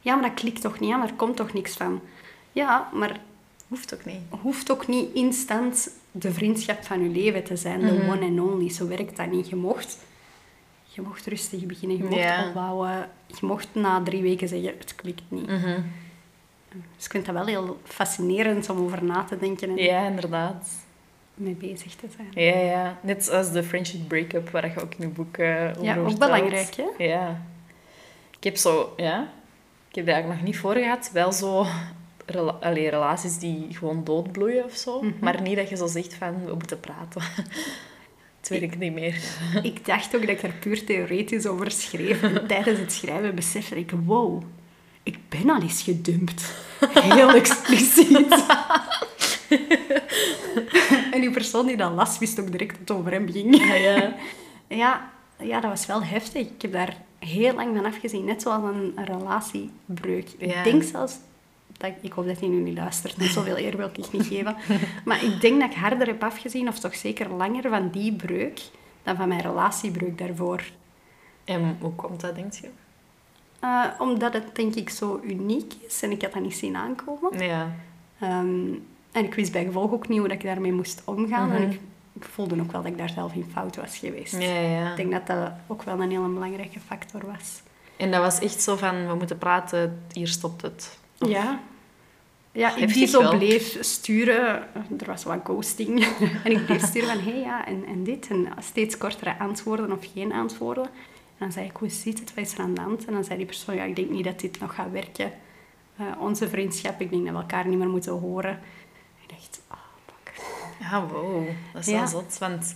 Ja, maar dat klikt toch niet aan, daar komt toch niks van. Ja, maar hoeft ook niet. hoeft ook niet instant de vriendschap van je leven te zijn, de Mhm. one and only. Zo werkt dat niet. Je mocht, je mocht rustig beginnen, je mocht Ja. opbouwen. Je mocht na drie weken zeggen, het klikt niet. Mhm. Dus ik vind dat wel heel fascinerend om over na te denken en Ja, inderdaad. mee bezig te zijn. Ja, ja. Net zoals de friendship breakup, waar je ook in je boek eh over Ja, ook vertelt. belangrijk, hè? Ja. Ik heb zo, ja... Ik heb er eigenlijk nog niet voor gehad. Wel zo... Rela allee, relaties die gewoon doodbloeien of zo. Mhm. Maar niet dat je zo zegt van, we moeten praten. Het werkt niet meer. Ik dacht ook dat ik daar puur theoretisch over schreef. En tijdens het schrijven besefte ik, wow, ik ben al eens gedumpt. Heel expliciet. en die persoon die dat las, wist ook direct dat het over hem ging. Ja, ja. Ja, ja, dat was wel heftig. Ik heb daar heel lang van afgezien. Net zoals een, relatiebreuk. Ja. Ik denk zelfs... Dat, ik hoop dat hij nu niet luistert. Zoveel eer wil ik niet geven. Maar ik denk dat ik harder heb afgezien, of toch zeker langer, van die breuk dan van mijn relatiebreuk daarvoor. En hoe komt dat, denk je? Eh, omdat het, denk ik, zo uniek is. En ik had dat niet zien aankomen. Ja. Ehm, en ik wist bij gevolg ook niet hoe dat ik daarmee moest omgaan. En Mhm. ik, ik voelde ook wel dat ik daar zelf in fout was geweest. Ja, ja. Ik denk dat dat ook wel een hele belangrijke factor was. En dat was echt zo van, we moeten praten, hier stopt het. Of- Ja. Ja, ik die zo bleef sturen. Er was wat ghosting. en ik bleef sturen van, hé hey, ja, en, en dit. En steeds kortere antwoorden of geen antwoorden. En dan zei ik, hoe zit het? Wat is er aan de hand? En dan zei die persoon, ja, ik denk niet dat dit nog gaat werken. Eh, onze vriendschap, ik denk dat we elkaar niet meer moeten horen. Ik dacht, ah, fuck. Ja, wow. Dat is Ja. wel zot. Want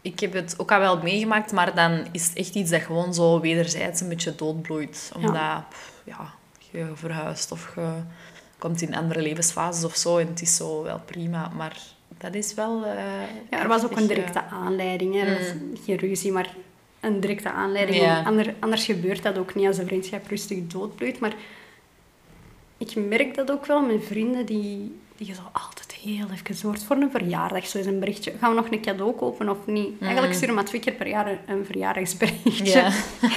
ik heb het ook al wel meegemaakt, maar dan is het echt iets dat gewoon zo wederzijds een beetje doodbloeit. Omdat pff, ja, je verhuist of je komt in andere levensfases of zo. En het is zo wel prima, maar dat is wel... eh, Ja, er was ook een directe eh, aanleiding. Hè. Er was geen ruzie, maar een directe aanleiding. Ja. Anders gebeurt dat ook niet als de vriendschap rustig doodbloeit. Maar ik merk dat ook wel met vrienden die, die zo altijd heel even hoort voor een verjaardag. Zo is een berichtje. Gaan we nog een cadeau kopen of niet? Eigenlijk sturen we maar twee keer per jaar een, een verjaardagsberichtje. Ja.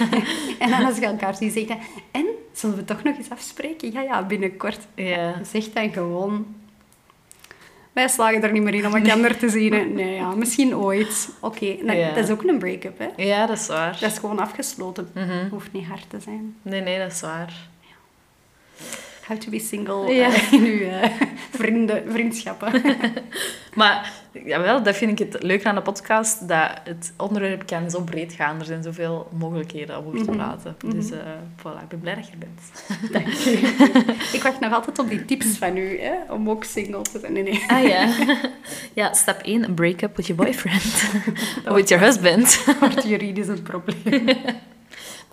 en dan als ik elkaar zie, zeg ik dan, En? Zullen we toch nog eens afspreken? Ja, ja, binnenkort. Ja. Zeg dan gewoon... Wij slagen er niet meer in om elkaar te zien. Nee, ja, misschien ooit. Oké, nou, Ja. dat is ook een break-up, hè. ja, dat is waar. Dat is gewoon afgesloten. Mhm. Hoeft niet hard te zijn. Nee, nee, dat is waar. How to be single Ja. eh, in uw eh, vrienden, vriendschappen. Maar jawel, dat vind ik het leuk aan de podcast, dat het onderwerp kan zo breed gaan. Er zijn zoveel mogelijkheden om over te Mhm. praten. Dus eh voilà, ik ben blij dat je er bent. Dank u. Ik wacht nog altijd op die tips van u, hè, om ook single te zijn. Nee, nee. Ah ja. Ja, stap 1, break up with your boyfriend. Or with your husband. Dat wordt juridisch een probleem.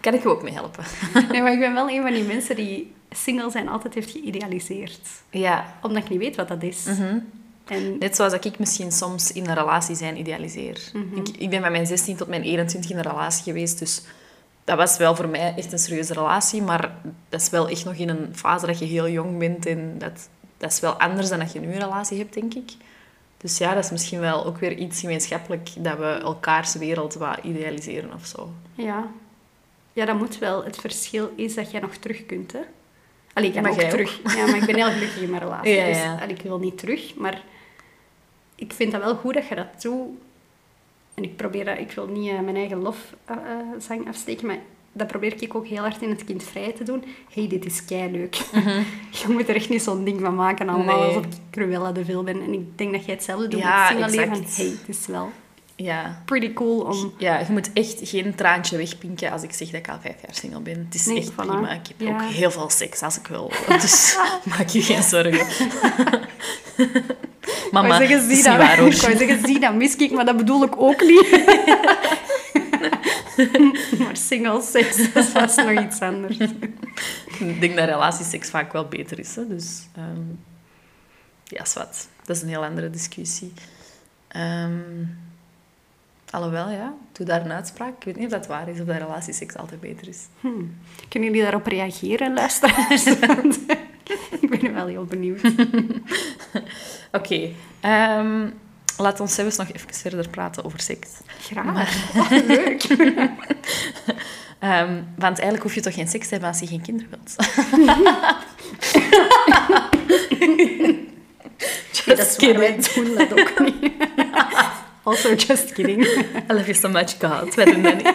Kan ik je ook mee helpen? Nee, maar ik ben wel een van die mensen die single zijn altijd heeft geïdealiseerd. Ja. Omdat ik niet weet wat dat is. Mhm. En Net zoals dat ik misschien soms in een relatie zijn idealiseer. ik, ik ben van mijn 16 tot mijn 21 in een relatie geweest, dus dat was wel voor mij echt een serieuze relatie, maar dat is wel echt nog in een fase dat je heel jong bent en dat, dat is wel anders dan dat je nu een relatie hebt, denk ik. Dus ja, dat is misschien wel ook weer iets gemeenschappelijk dat we elkaars wereld wat idealiseren of zo. Ja. ja, dat moet wel. Het verschil is dat jij nog terug kunt, hè. Allee, ik kan Maar ook terug. Ja, maar ik ben heel gelukkig in mijn relatie. Ja, dus ja. allee, ik wil niet terug. Maar ik vind dat wel goed dat je dat doet. En ik probeer dat... Ik wil niet eh, mijn eigen lofzang afsteken, maar dat probeer ik ook heel hard in het kind vrij te doen. hey, dit is leuk. je moet er echt niet zo'n ding van maken allemaal, Nee. alsof ik Cruella de Vil ben. En ik denk dat jij hetzelfde doet Ja, single leven. exact. Van, hey, het is wel Ja. pretty cool om... Ja, je moet echt geen traantje wegpinken als ik zeg dat ik al vijf jaar single ben. Het is Nee, echt voilà. prima. Ik heb Ja. ook heel veel seks als ik wil. Dus maak je geen zorgen. Mama, zeggen, is zie niet waar hoor. ik wou zeggen, zie dat maar dat bedoel ik ook niet. maar single seks, dat was nog iets anders. Ik denk dat relatieseks vaak wel beter is. Hè? Dus ehm, ja, is wat. Dat is een heel andere discussie. Ehm alhoewel, ja, doe daar een uitspraak. Ik weet niet of dat waar is, of dat relatieseks altijd beter is. Hmm. Kunnen jullie daarop reageren, luisteraars? Ik ben wel heel benieuwd. Oké, ehm, laat ons zelfs nog even verder praten over seks. Graag. Oh, leuk. Ehm, want eigenlijk hoef je toch geen seks te hebben als je geen kinderen wilt. dat is waar wij doen dat ook niet. Also, just kidding. I love you so much, God. Wij doen dat niet.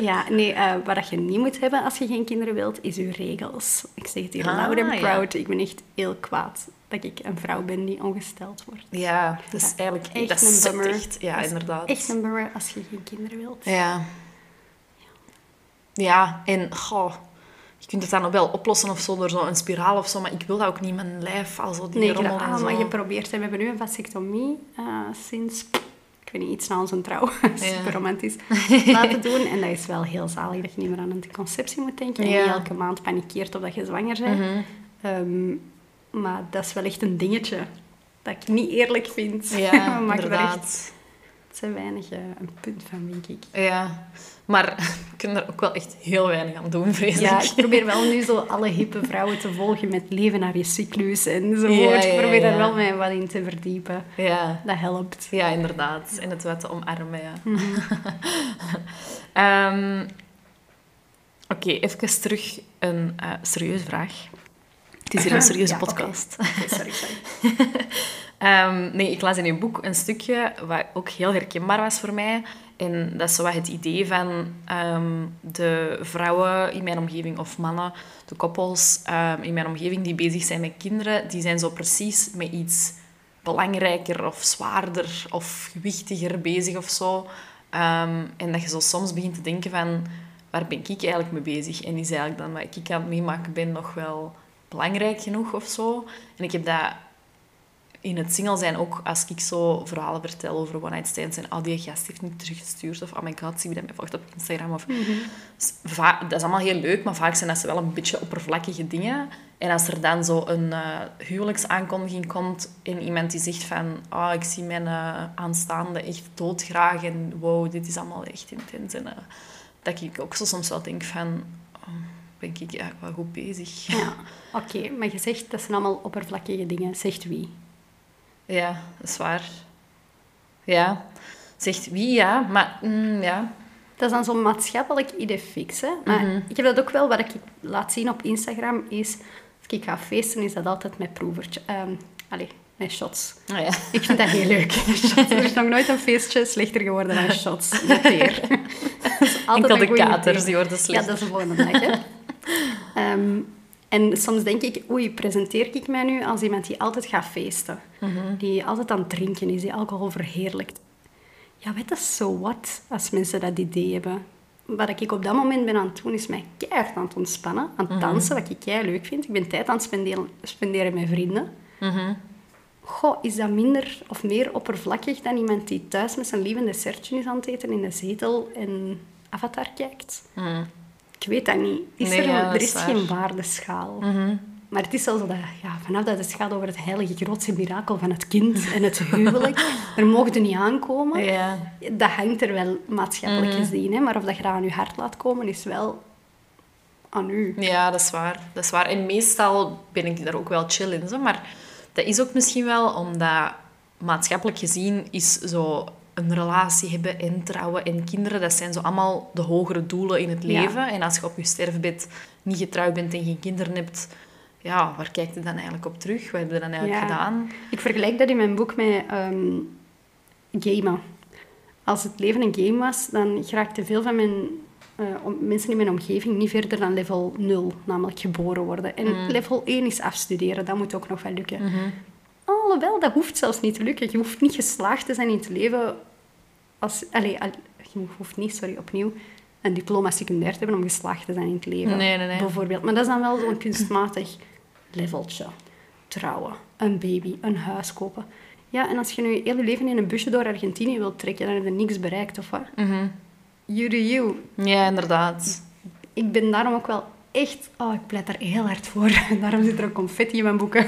Ja, nee, eh, wat je niet moet hebben als je geen kinderen wilt, is je regels. Ik zeg het hier Ah, loud and ja. proud. Ik ben echt heel kwaad dat ik een vrouw ben die ongesteld wordt. Ja, dat is eigenlijk Echt dat een bummer. echt. Ja, Dat inderdaad. Echt een bummer als je geen kinderen wilt. Ja. Ja, en goh, je kunt het dan ook wel oplossen of zo door zo'n spiraal of zo, maar ik wil dat ook niet mijn lijf, al zo die Nee, rommel en zo. allemaal geprobeerd. En we hebben nu een vasectomie eh, sinds, ik weet niet, iets na onze trouw. Super romantisch. Laten doen. En dat is wel heel zalig dat je niet meer aan anticonceptie moet denken. En Ja. niet elke maand panikeert of dat je zwanger bent. Mhm. Ehm, maar dat is wel echt een dingetje dat ik niet eerlijk vind. Ja, maken er te weinig eh, een punt van, denk ik. Ja, maar we kunnen er ook wel echt heel weinig aan doen, vrees Ja, ik. ik probeer wel nu zo alle hippe vrouwen te volgen met leven naar je cyclus enzovoort. Ja, ja, ik probeer daar wel mij wat in te verdiepen. Ja. Dat helpt. Ja, inderdaad. En het wat te omarmen, ja. Mhm. Ehm, Oké, even terug een eh, serieuze vraag. Het is hier een serieuze podcast. Sorry, sorry. Ehm, nee, ik las in uw boek een stukje wat ook heel herkenbaar was voor mij. En dat is zo wat het idee van ehm, de vrouwen in mijn omgeving, of mannen, de koppels ehm, in mijn omgeving die bezig zijn met kinderen, die zijn zo precies met iets belangrijker of zwaarder of gewichtiger bezig of zo. En dat je zo soms begint te denken van, waar ben ik eigenlijk mee bezig? En is eigenlijk dan wat ik aan het meemaken ben nog wel belangrijk genoeg of zo? En ik heb dat in het single zijn ook, als ik zo verhalen vertel over one night stands en oh, die gast heeft niet teruggestuurd of oh my god, zie je dat mij volgt op Instagram of... Dat is allemaal heel leuk, maar vaak zijn dat wel een beetje oppervlakkige dingen. En als er dan zo een uh, huwelijksaankondiging komt en iemand die zegt van oh, ik zie mijn uh, aanstaande echt doodgraag en wow, dit is allemaal echt intens. En uh, dat ik ook zo soms wel denk van... Oh, ben ik eigenlijk wel goed bezig. Ja, oké. maar je zegt dat zijn allemaal oppervlakkige dingen. Zegt wie? Ja, dat is waar. Ja. Zegt wie, ja. Maar, mm, ja. Dat is dan zo'n maatschappelijk idee fix, hè. Maar Mhm. ik heb dat ook wel, wat ik laat zien op Instagram, is... Als ik ga feesten, is dat altijd met proevertje. Ehm allee, met shots. Oh, ja. Ik vind dat heel leuk. Shots. Er is nog nooit een feestje slechter geworden dan shots. Noteer. Altijd Enkel een de katers, die worden slecht. Ja, dat is de volgende dag, hè. Ehm, en soms denk ik, oei, presenteer ik mij nu als iemand die altijd gaat feesten? Mhm. Die altijd aan het drinken is, die alcohol verheerlijkt. Ja, weet dat zo wat als mensen dat idee hebben? Wat ik op dat moment ben aan het doen, is mij keihard aan het ontspannen. Aan Mhm. het dansen, wat ik kei leuk vind. Ik ben tijd aan het spenderen, spenderen met vrienden. Mhm. Goh, is dat minder of meer oppervlakkig dan iemand die thuis met zijn lieve dessertje is aan het eten in de zetel en Avatar kijkt? Ik weet dat niet. Is Nee, er, ja, dat er is geen waardeschaal. Mhm. Maar het is wel zo dat ja, vanaf dat het gaat over het heilige grootste mirakel van het kind en het huwelijk, er mogen er niet aankomen. Ja. Dat hangt er wel maatschappelijk Mhm. gezien. Hè? Maar of dat je dat aan je hart laat komen, is wel aan u. ja, dat is waar. Dat is waar. En meestal ben ik daar ook wel chill in. Zo. Maar dat is ook misschien wel omdat maatschappelijk gezien is zo een relatie hebben en trouwen en kinderen, dat zijn zo allemaal de hogere doelen in het Ja. leven. En als je op je sterfbed niet getrouwd bent en geen kinderen hebt, ja, waar kijkt je dan eigenlijk op terug? Wat heb je dan eigenlijk Ja. gedaan? Ik vergelijk dat in mijn boek met ehm, gamen. Als het leven een game was, dan geraakte veel van mijn eh, mensen in mijn omgeving niet verder dan level 0, namelijk geboren worden. En Mm. level 1 is afstuderen, dat moet ook nog wel lukken. Mhm. Alhoewel, dat hoeft zelfs niet te lukken. Je hoeft niet geslaagd te zijn in het leven als... Allee, al- je hoeft niet, sorry, opnieuw, een diploma secundair te hebben om geslaagd te zijn in het leven. Nee, nee, nee. Bijvoorbeeld. Maar dat is dan wel zo'n kunstmatig leveltje. Trouwen, een baby, een huis kopen. Ja, en als je nu je leven in een busje door Argentinië wilt trekken, dan heb je niks bereikt, of wat? Mhm. You do you. Ja, inderdaad. Ik ben daarom ook wel echt... Oh, ik pleit daar heel hard voor. daarom zit er ook confetti in mijn boeken.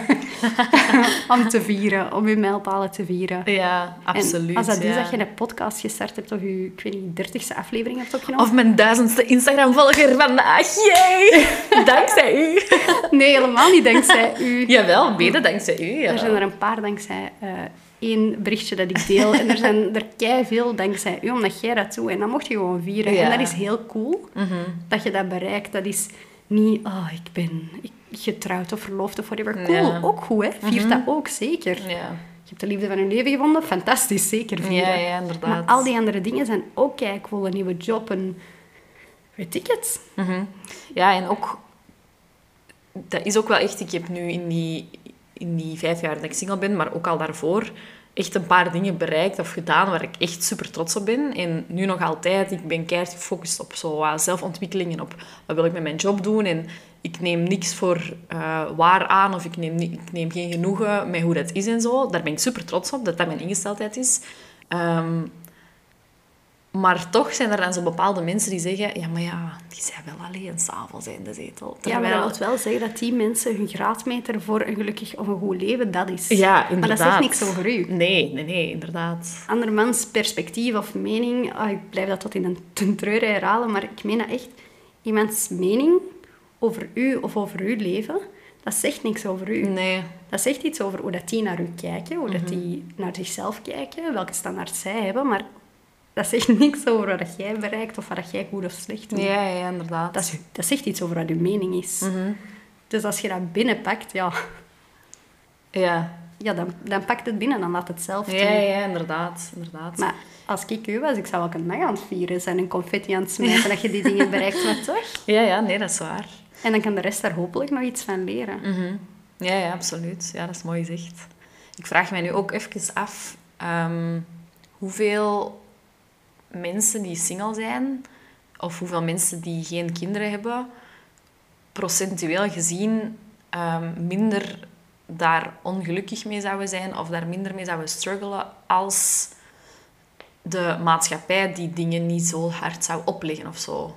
om te vieren, om je mijlpalen te vieren. Ja, absoluut. En als dat is ja. dat je een podcast gestart hebt of je, ik weet niet, dertigste aflevering hebt opgenomen. Of mijn duizendste Instagram-volger vandaag. Yay! Dankzij u. Nee, helemaal niet dankzij u. Jawel, mede dankzij u. Ja. Er zijn er een paar dankzij eh, één berichtje dat ik deel. En er zijn er kei veel dankzij u, omdat jij dat doet. En dat mocht je gewoon vieren. Ja. En dat is heel cool Mhm. dat je dat bereikt. Dat is niet, oh, ik ben getrouwd of verloofd of whatever. Cool, Ja. ook goed, hè. Vier dat ook, zeker. Ja. Je hebt de liefde van je leven gevonden, fantastisch, zeker vieren. Ja, ja, inderdaad. Maar al die andere dingen zijn ook kei cool. Een nieuwe job, een... Weet ik het? Mhm. Ja, en ook... Dat is ook wel echt... Ik heb nu in die, in die vijf jaar dat ik single ben, maar ook al daarvoor, echt een paar dingen bereikt of gedaan waar ik echt super trots op ben. En nu nog altijd. Ik ben keihard gefocust op zo, wat zelfontwikkeling en op wat wil ik met mijn job doen. En ik neem niks voor eh, waar aan of ik neem, ik neem geen genoegen met hoe dat is en zo. Daar ben ik super trots op, dat dat mijn ingesteldheid is. Ehm, maar toch zijn er dan zo bepaalde mensen die zeggen... Ja, maar ja, die zijn wel alleen s'avonds in de zetel. Ja, maar dat wil wel zeggen dat die mensen hun graadmeter voor een gelukkig of een goed leven, dat is. Ja, inderdaad. Maar dat zegt niks over u. Nee, nee, nee, inderdaad. Andermans perspectief of mening, ah, ik blijf dat tot in een ten herhalen, maar ik meen dat echt. Iemands mening over u of over uw leven, dat zegt niks over u. Nee. Dat zegt iets over hoe dat die naar u kijken, hoe Mhm. dat die naar zichzelf kijken, welke standaard zij hebben, maar dat zegt niks over wat jij bereikt of wat jij goed of slecht doet. Ja, ja, inderdaad. Dat, dat zegt iets over wat uw mening is. Mhm. Dus als je dat binnenpakt, ja, Ja. ja dan, dan pakt het binnen, dan laat het zelf toe. Ja, ja, inderdaad. inderdaad. Maar als ik u was, ik zou ook een dag aan het vieren zijn en confetti aan het smijten dat je die dingen bereikt, maar toch? Ja, ja, nee, dat is waar. En dan kan de rest daar hopelijk nog iets van leren. Mhm. Ja, ja, absoluut. Ja, dat is mooi gezegd. Ik vraag mij nu ook even af... ehm, hoeveel mensen die single zijn... Of hoeveel mensen die geen kinderen hebben... Procentueel gezien ehm, minder daar ongelukkig mee zouden zijn of daar minder mee zouden struggelen als de maatschappij die dingen niet zo hard zou opleggen of zo.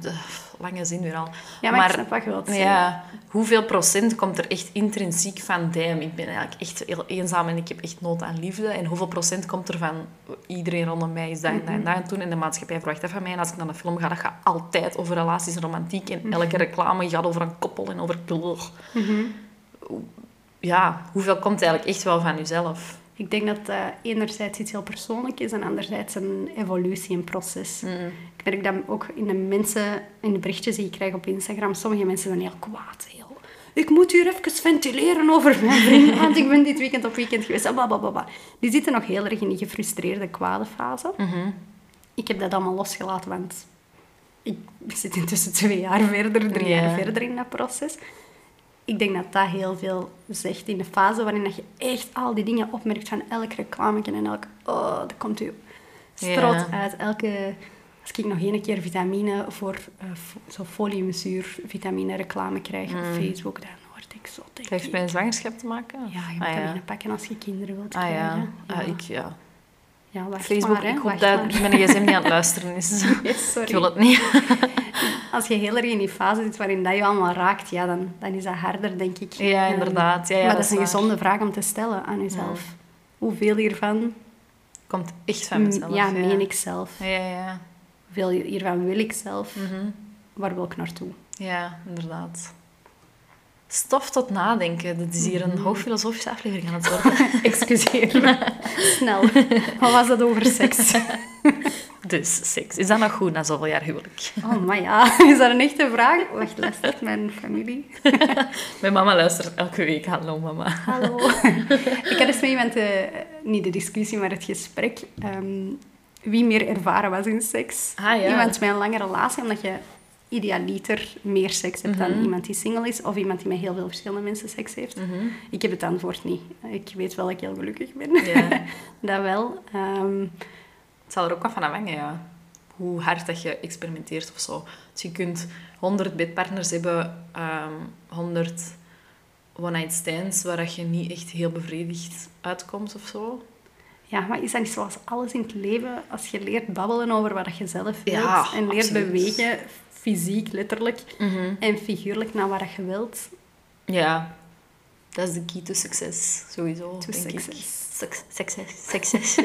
De lange zin weer al. Ja, maar, ik snap wat je wilt zeggen. Ja, hoeveel procent komt er echt intrinsiek van damn, ik ben eigenlijk echt heel eenzaam en ik heb echt nood aan liefde. En hoeveel procent komt er van iedereen rondom mij is dat en dat en dat aan het doen en de maatschappij verwacht dat van mij. En als ik naar een film ga, dat gaat altijd over relaties en romantiek en elke reclame gaat over een koppel en over... Ja, hoeveel komt eigenlijk echt wel van jezelf? Ik denk dat dat enerzijds iets heel persoonlijk is en anderzijds een evolutie, een proces. Ik merk dat ook in de mensen, in de berichtjes die ik krijg op Instagram, sommige mensen zijn heel kwaad. Heel, ik moet hier even ventileren over mijn vriend, want ik ben dit weekend op weekend geweest. Blablabla. Die zitten nog heel erg in die gefrustreerde, kwade fase. Ik heb dat allemaal losgelaten, want ik zit intussen twee jaar verder, drie Ja. jaar verder in dat proces. Ik denk dat dat heel veel zegt in de fase waarin dat je echt al die dingen opmerkt van elk reclametje en elk... Oh, dat komt u strot Ja. uit. Elke... Als ik nog één keer vitamine voor zo foliumzuur vitamine reclame krijg op Facebook, dan word ik zo denk Dat heeft met zwangerschap te maken? Ja, je moet ah, vitamine ja. pakken als je kinderen wilt Ah ja, krijgen. Ah, ik ja. Ja, Facebook, maar, ik hoop dat maar. mijn gsm niet aan het luisteren is. Yes, sorry. Ik wil het niet. Als je heel erg in die fase zit waarin dat je allemaal raakt, ja, dan, dan is dat harder, denk ik. Ja, inderdaad. Ja, ja, maar dat is een waar. gezonde vraag om te stellen aan jezelf. Hoeveel hiervan Komt echt van mezelf. Ja, meen ik zelf? Ja, ja, ja. Hoeveel hiervan wil ik zelf? Mhm. Waar wil ik naartoe? Ja, inderdaad. Stof tot nadenken. Dit is hier Mhm. een hoogfilosofische aflevering aan het worden. Excuseer me. Snel. Wat was dat over seks? dus, seks. Is dat nog goed na zoveel jaar huwelijk? Oh, maar ja. Is dat een echte vraag? Wacht, luistert mijn familie? Mijn mama luistert elke week. Hallo, mama. Hallo. ik had eens met iemand, eh, niet de discussie, maar het gesprek, ehm, wie meer ervaren was in seks. Ah, ja. Iemand met een lange relatie, omdat je idealiter meer seks hebt dan Mhm. iemand die single is, of iemand die met heel veel verschillende mensen seks heeft. Mhm. Ik heb het antwoord niet. Ik weet wel dat ik heel gelukkig ben. Dat wel. Ehm, Het zal er ook wat van afhangen, ja. Hoe hard dat je experimenteert of zo. Dus je kunt 100 bedpartners hebben, ehm 100 one-night stands, waar dat je niet echt heel bevredigd uitkomt of zo. ja, maar is dat niet zoals alles in het leven? Als je leert babbelen over wat je zelf wilt Ja, en leert absoluut. bewegen, fysiek letterlijk en figuurlijk naar wat je wilt, Ja, dat is de key to success, sowieso. To denk success. Ik. Suc- Success. Success.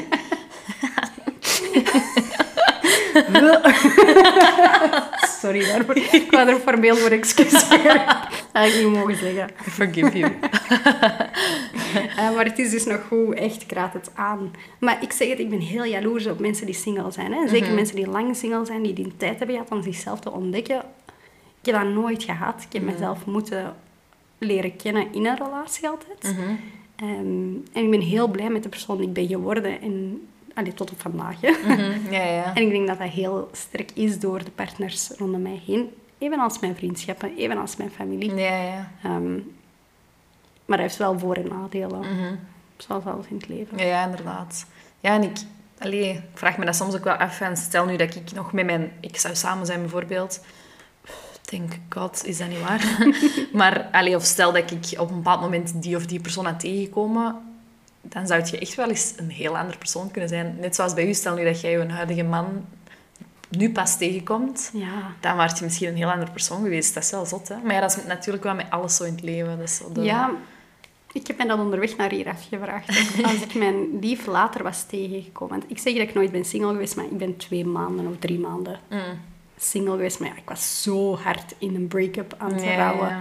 Sorry daarvoor. Ik wou er formeel voor excuseren. Dat had ik niet mogen zeggen. I forgive you. Eh, maar het is dus nog goed, echt, ik raad het aan. Maar ik zeg het, ik ben heel jaloers op mensen die single zijn. Hè. Zeker mensen die lang single zijn, die die tijd hebben gehad om zichzelf te ontdekken. Ik heb dat nooit gehad. Ik heb mezelf moeten leren kennen in een relatie altijd. Mhm. Ehm, en ik ben heel blij met de persoon die ik ben geworden. En, allee, tot op vandaag. Hè. Mhm, Ja, ja. En ik denk dat dat heel sterk is door de partners rondom mij heen. Evenals mijn vriendschappen, evenals mijn familie. Ja, ja. Ehm, maar dat heeft wel voor- en nadelen. Mhm. Zoals alles in het leven. Ja, ja, inderdaad. Ja, en ik, allee, ik vraag me dat soms ook wel af. En stel nu dat ik nog met mijn ex zou samen zijn, bijvoorbeeld. Denk, god, is dat niet waar? maar, allee, of stel dat ik op een bepaald moment die of die persoon had tegengekomen, dan zou je echt wel eens een heel andere persoon kunnen zijn. Net zoals bij u, stel nu dat jij je huidige man nu pas tegenkomt, Ja. dan was je misschien een heel andere persoon geweest. Dat is wel zot, hè? Maar ja, dat is natuurlijk wel met alles zo in het leven. Dat is de... ja, ik heb mij dat onderweg naar hier afgevraagd. Als ik mijn lief later was tegengekomen. Ik zeg dat ik nooit ben single geweest, maar ik ben twee maanden of drie maanden Mm. single geweest. Maar ja, ik was zo hard in een break-up aan het Ja, rouwen. ja.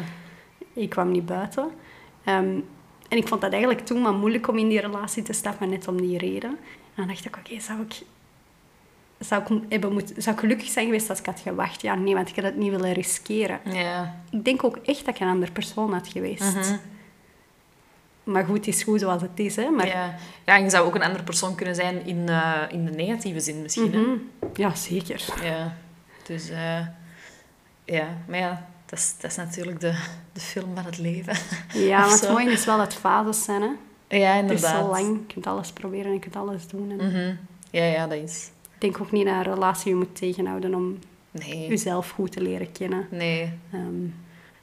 Ik kwam niet buiten. Ehm, en ik vond dat eigenlijk toen maar moeilijk om in die relatie te stappen, net om die reden. En dan dacht ik, oké, zou ik... Zou ik, hebben moeten, zou ik gelukkig zijn geweest als ik had gewacht? Ja, nee, want ik had het niet willen riskeren. Ja. Ik denk ook echt dat ik een andere persoon had geweest. Mhm. Maar goed, het is goed zoals het is. Hè? Maar, Ja. ja, en je zou ook een andere persoon kunnen zijn in, eh, in de negatieve zin misschien. hè. Mhm. ja zeker. Ja. Dus eh, ja, maar ja, dat is, dat is natuurlijk de, de film van het leven. Ja, maar het mooie is wel dat fases zijn. Hè? Ja, Het is inderdaad. zo lang, je kunt alles proberen en je kunt alles doen. En Mhm. Ja, ja, dat is. Ik denk ook niet dat een relatie je moet tegenhouden om Nee. jezelf goed te leren kennen. Nee. Ehm,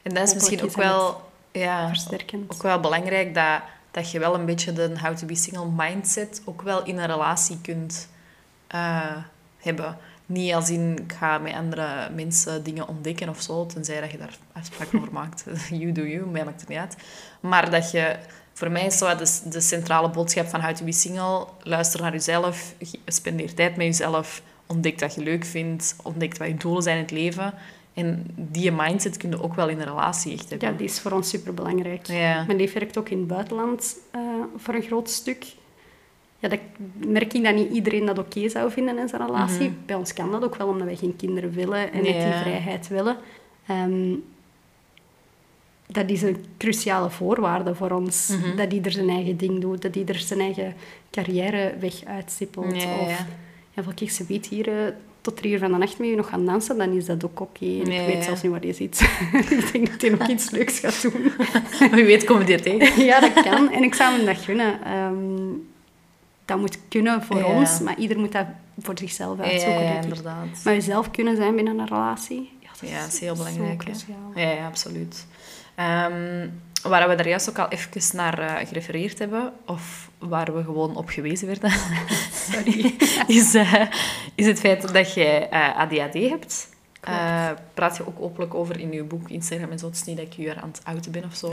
En dat is misschien ook wel ja, versterkend. ook wel belangrijk dat, dat je wel een beetje de how to be single mindset ook wel in een relatie kunt eh, hebben. Niet als in, ik ga met andere mensen dingen ontdekken of zo, tenzij dat je daar afspraken over maakt. You do you, mij maakt het niet uit. Maar dat je, voor mij is zo de, de centrale boodschap van How to be Single, luister naar jezelf, spendeer tijd met jezelf, ontdek wat je leuk vindt, ontdek wat je doelen zijn in het leven. En die mindset kun je ook wel in een relatie echt hebben. Ja, die is voor ons superbelangrijk. Ja. Mijn lief werkt ook in het buitenland eh, voor een groot stuk. Ja, dat merk ik dat niet iedereen dat oké zou vinden in zijn relatie. Bij ons kan dat ook wel, omdat wij geen kinderen willen en net die Ja. vrijheid willen. Ehm, dat is een cruciale voorwaarde voor ons. Mhm. Dat ieder zijn eigen ding doet, dat ieder zijn eigen carrièreweg uitstippelt. Ja, of, ja. ja, kijk, ze weet hier eh, tot drie uur van de nacht met je nog gaan dansen, dan is dat ook oké. Ik weet ja. zelfs niet waar je zit. ik denk dat hij nog iets leuks gaat doen. Wie weet komen die tegen. ja, dat kan. En ik zou hem dat gunnen. Ehm, dat moet kunnen voor Ja. ons, maar ieder moet dat voor zichzelf uitzoeken, Ja, inderdaad. Maar jezelf kunnen zijn binnen een relatie, ja, dat, Ja, dat is heel belangrijk. hè. Ja, ja, absoluut. Ehm, waar we daar juist ook al even naar eh, gerefereerd hebben, of waar we gewoon op gewezen werden, Sorry. is, eh, is het feit dat jij eh, ADHD hebt. Praat je ook openlijk over in je boek, Instagram en zo. Het is niet dat ik je hier aan het outen ben of zo.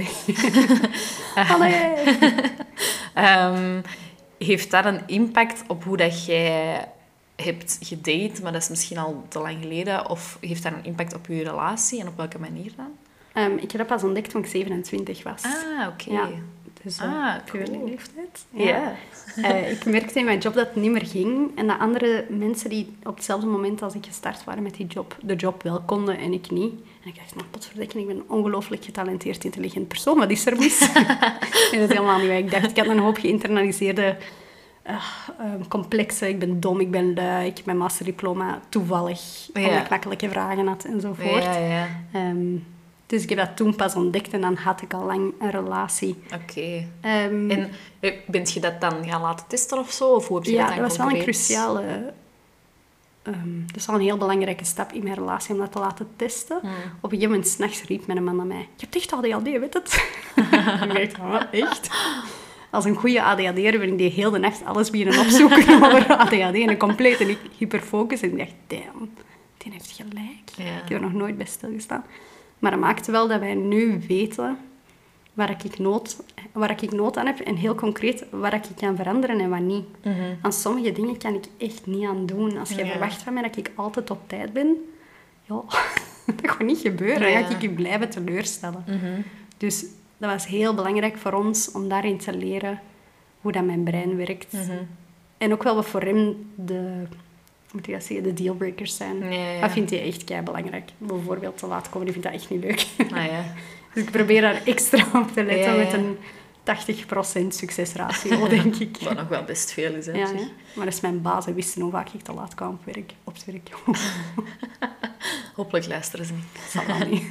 Allee. Ehm, heeft dat een impact op hoe dat jij hebt gedate, maar dat is misschien al te lang geleden? Of heeft dat een impact op je relatie en op welke manier dan? Ehm, ik heb dat pas ontdekt toen ik 27 was. Ah, oké. Ja. Dus Ah, cool. leeftijd. Ja. Eh, ik merkte in mijn job dat het niet meer ging. En dat andere mensen die op hetzelfde moment als ik gestart waren met die job, de job wel konden en ik niet. En ik dacht, nou potverdikken, ik ben een ongelooflijk getalenteerd, intelligent persoon. Wat is er mis? en dat is helemaal niet waar. Ik dacht, ik had een hoop geïnternaliseerde eh, ehm, complexen. Ik ben dom, ik ben lui, ik heb mijn masterdiploma toevallig. Ja. Omdat ik makkelijke vragen had enzovoort. Ja, ja. Ehm, dus ik heb dat toen pas ontdekt en dan had ik al lang een relatie. Oké. Ehm, En eh, bent je dat dan gaan laten testen of zo? Of hoe heb je ja, dat dat dan was wel een cruciale... ehm, dat is wel een heel belangrijke stap in mijn relatie om dat te laten testen. Hmm. Op een gegeven moment s'nachts riep mijn man naar mij... Je hebt echt ADHD, weet het? ik dacht, "Ah, echt? Als een goede ADHD'er ben ik die heel de nacht alles beginnen opzoeken over ADHD en een complete hyperfocus. En ik dacht, damn, die heeft gelijk. Ja. Ik heb er nog nooit bij stilgestaan. Maar dat maakt wel dat wij nu weten waar ik nood, waar ik nood aan heb en heel concreet waar ik kan veranderen en wat niet. Mhm. Aan sommige dingen kan ik echt niet aan doen. Als je Ja. verwacht van mij dat ik altijd op tijd ben, ja, dat gaat niet gebeuren. Dan Ja. ga ik je blijven teleurstellen. Mhm. Dus dat was heel belangrijk voor ons om daarin te leren hoe dat mijn brein werkt. Mhm. En ook wel wat voor hem de, moet ik dat zeggen, de dealbreakers zijn. Ja, ja. Dat vindt hij echt kei belangrijk. Bijvoorbeeld te laat komen, die vindt dat echt niet leuk. Ah, ja. Dus ik probeer daar extra op te letten met een 80% succesratio, denk ik. Wat nog wel best veel is, hè. Ja. Maar dat is mijn baas. Hij wist hoe vaak ik te laat kwam op, werk, op het werk. Hopelijk luisteren ze niet. Dat zal wel niet.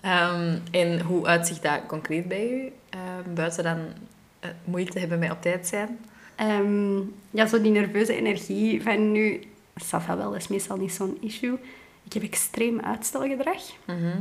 Ehm, en hoe uitziet dat concreet bij u? Ehm, buiten dan eh, moeite te hebben met op tijd zijn? Ehm, ja, zo die nerveuze energie van nu... Safa wel, dat is meestal niet zo'n issue. Ik heb extreem uitstelgedrag. Mhm.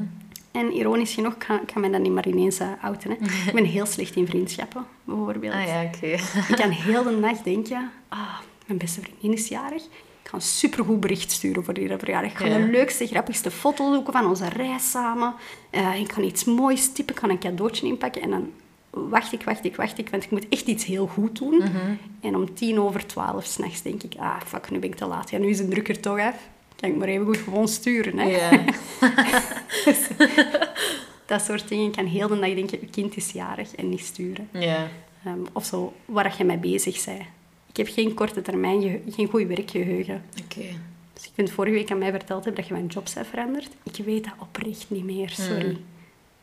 En ironisch genoeg, ik ga mij dat niet maar ineens uh, outen. Hè. Ik ben heel slecht in vriendschappen, bijvoorbeeld. Ah ja, oké. Ik kan heel de dag denken, ah, mijn beste vriendin is jarig. Ik ga een supergoed bericht sturen voor die verjaardag. Ik ga Ja. de leukste, grappigste foto zoeken van onze reis samen. Eh, ik ga iets moois typen, ik ga een cadeautje inpakken. En dan wacht ik, wacht ik, wacht ik, want ik moet echt iets heel goed doen. Mhm. En om tien over twaalf s'nachts denk ik, ah, fuck, nu ben ik te laat. Ja, nu is de druk er toch af. Kan ik maar even goed gewoon sturen, hè. Dat soort dingen. Ik kan heel de dag denken, je kind is jarig en niet sturen. ja. Ehm, of zo, waar je mee bezig bent. Ik heb geen korte termijn, geen goed werkgeheugen. Oké. Dus ik vind vorige week aan mij verteld hebben dat je mijn job hebt veranderd. Ik weet dat oprecht niet meer, sorry. Mm.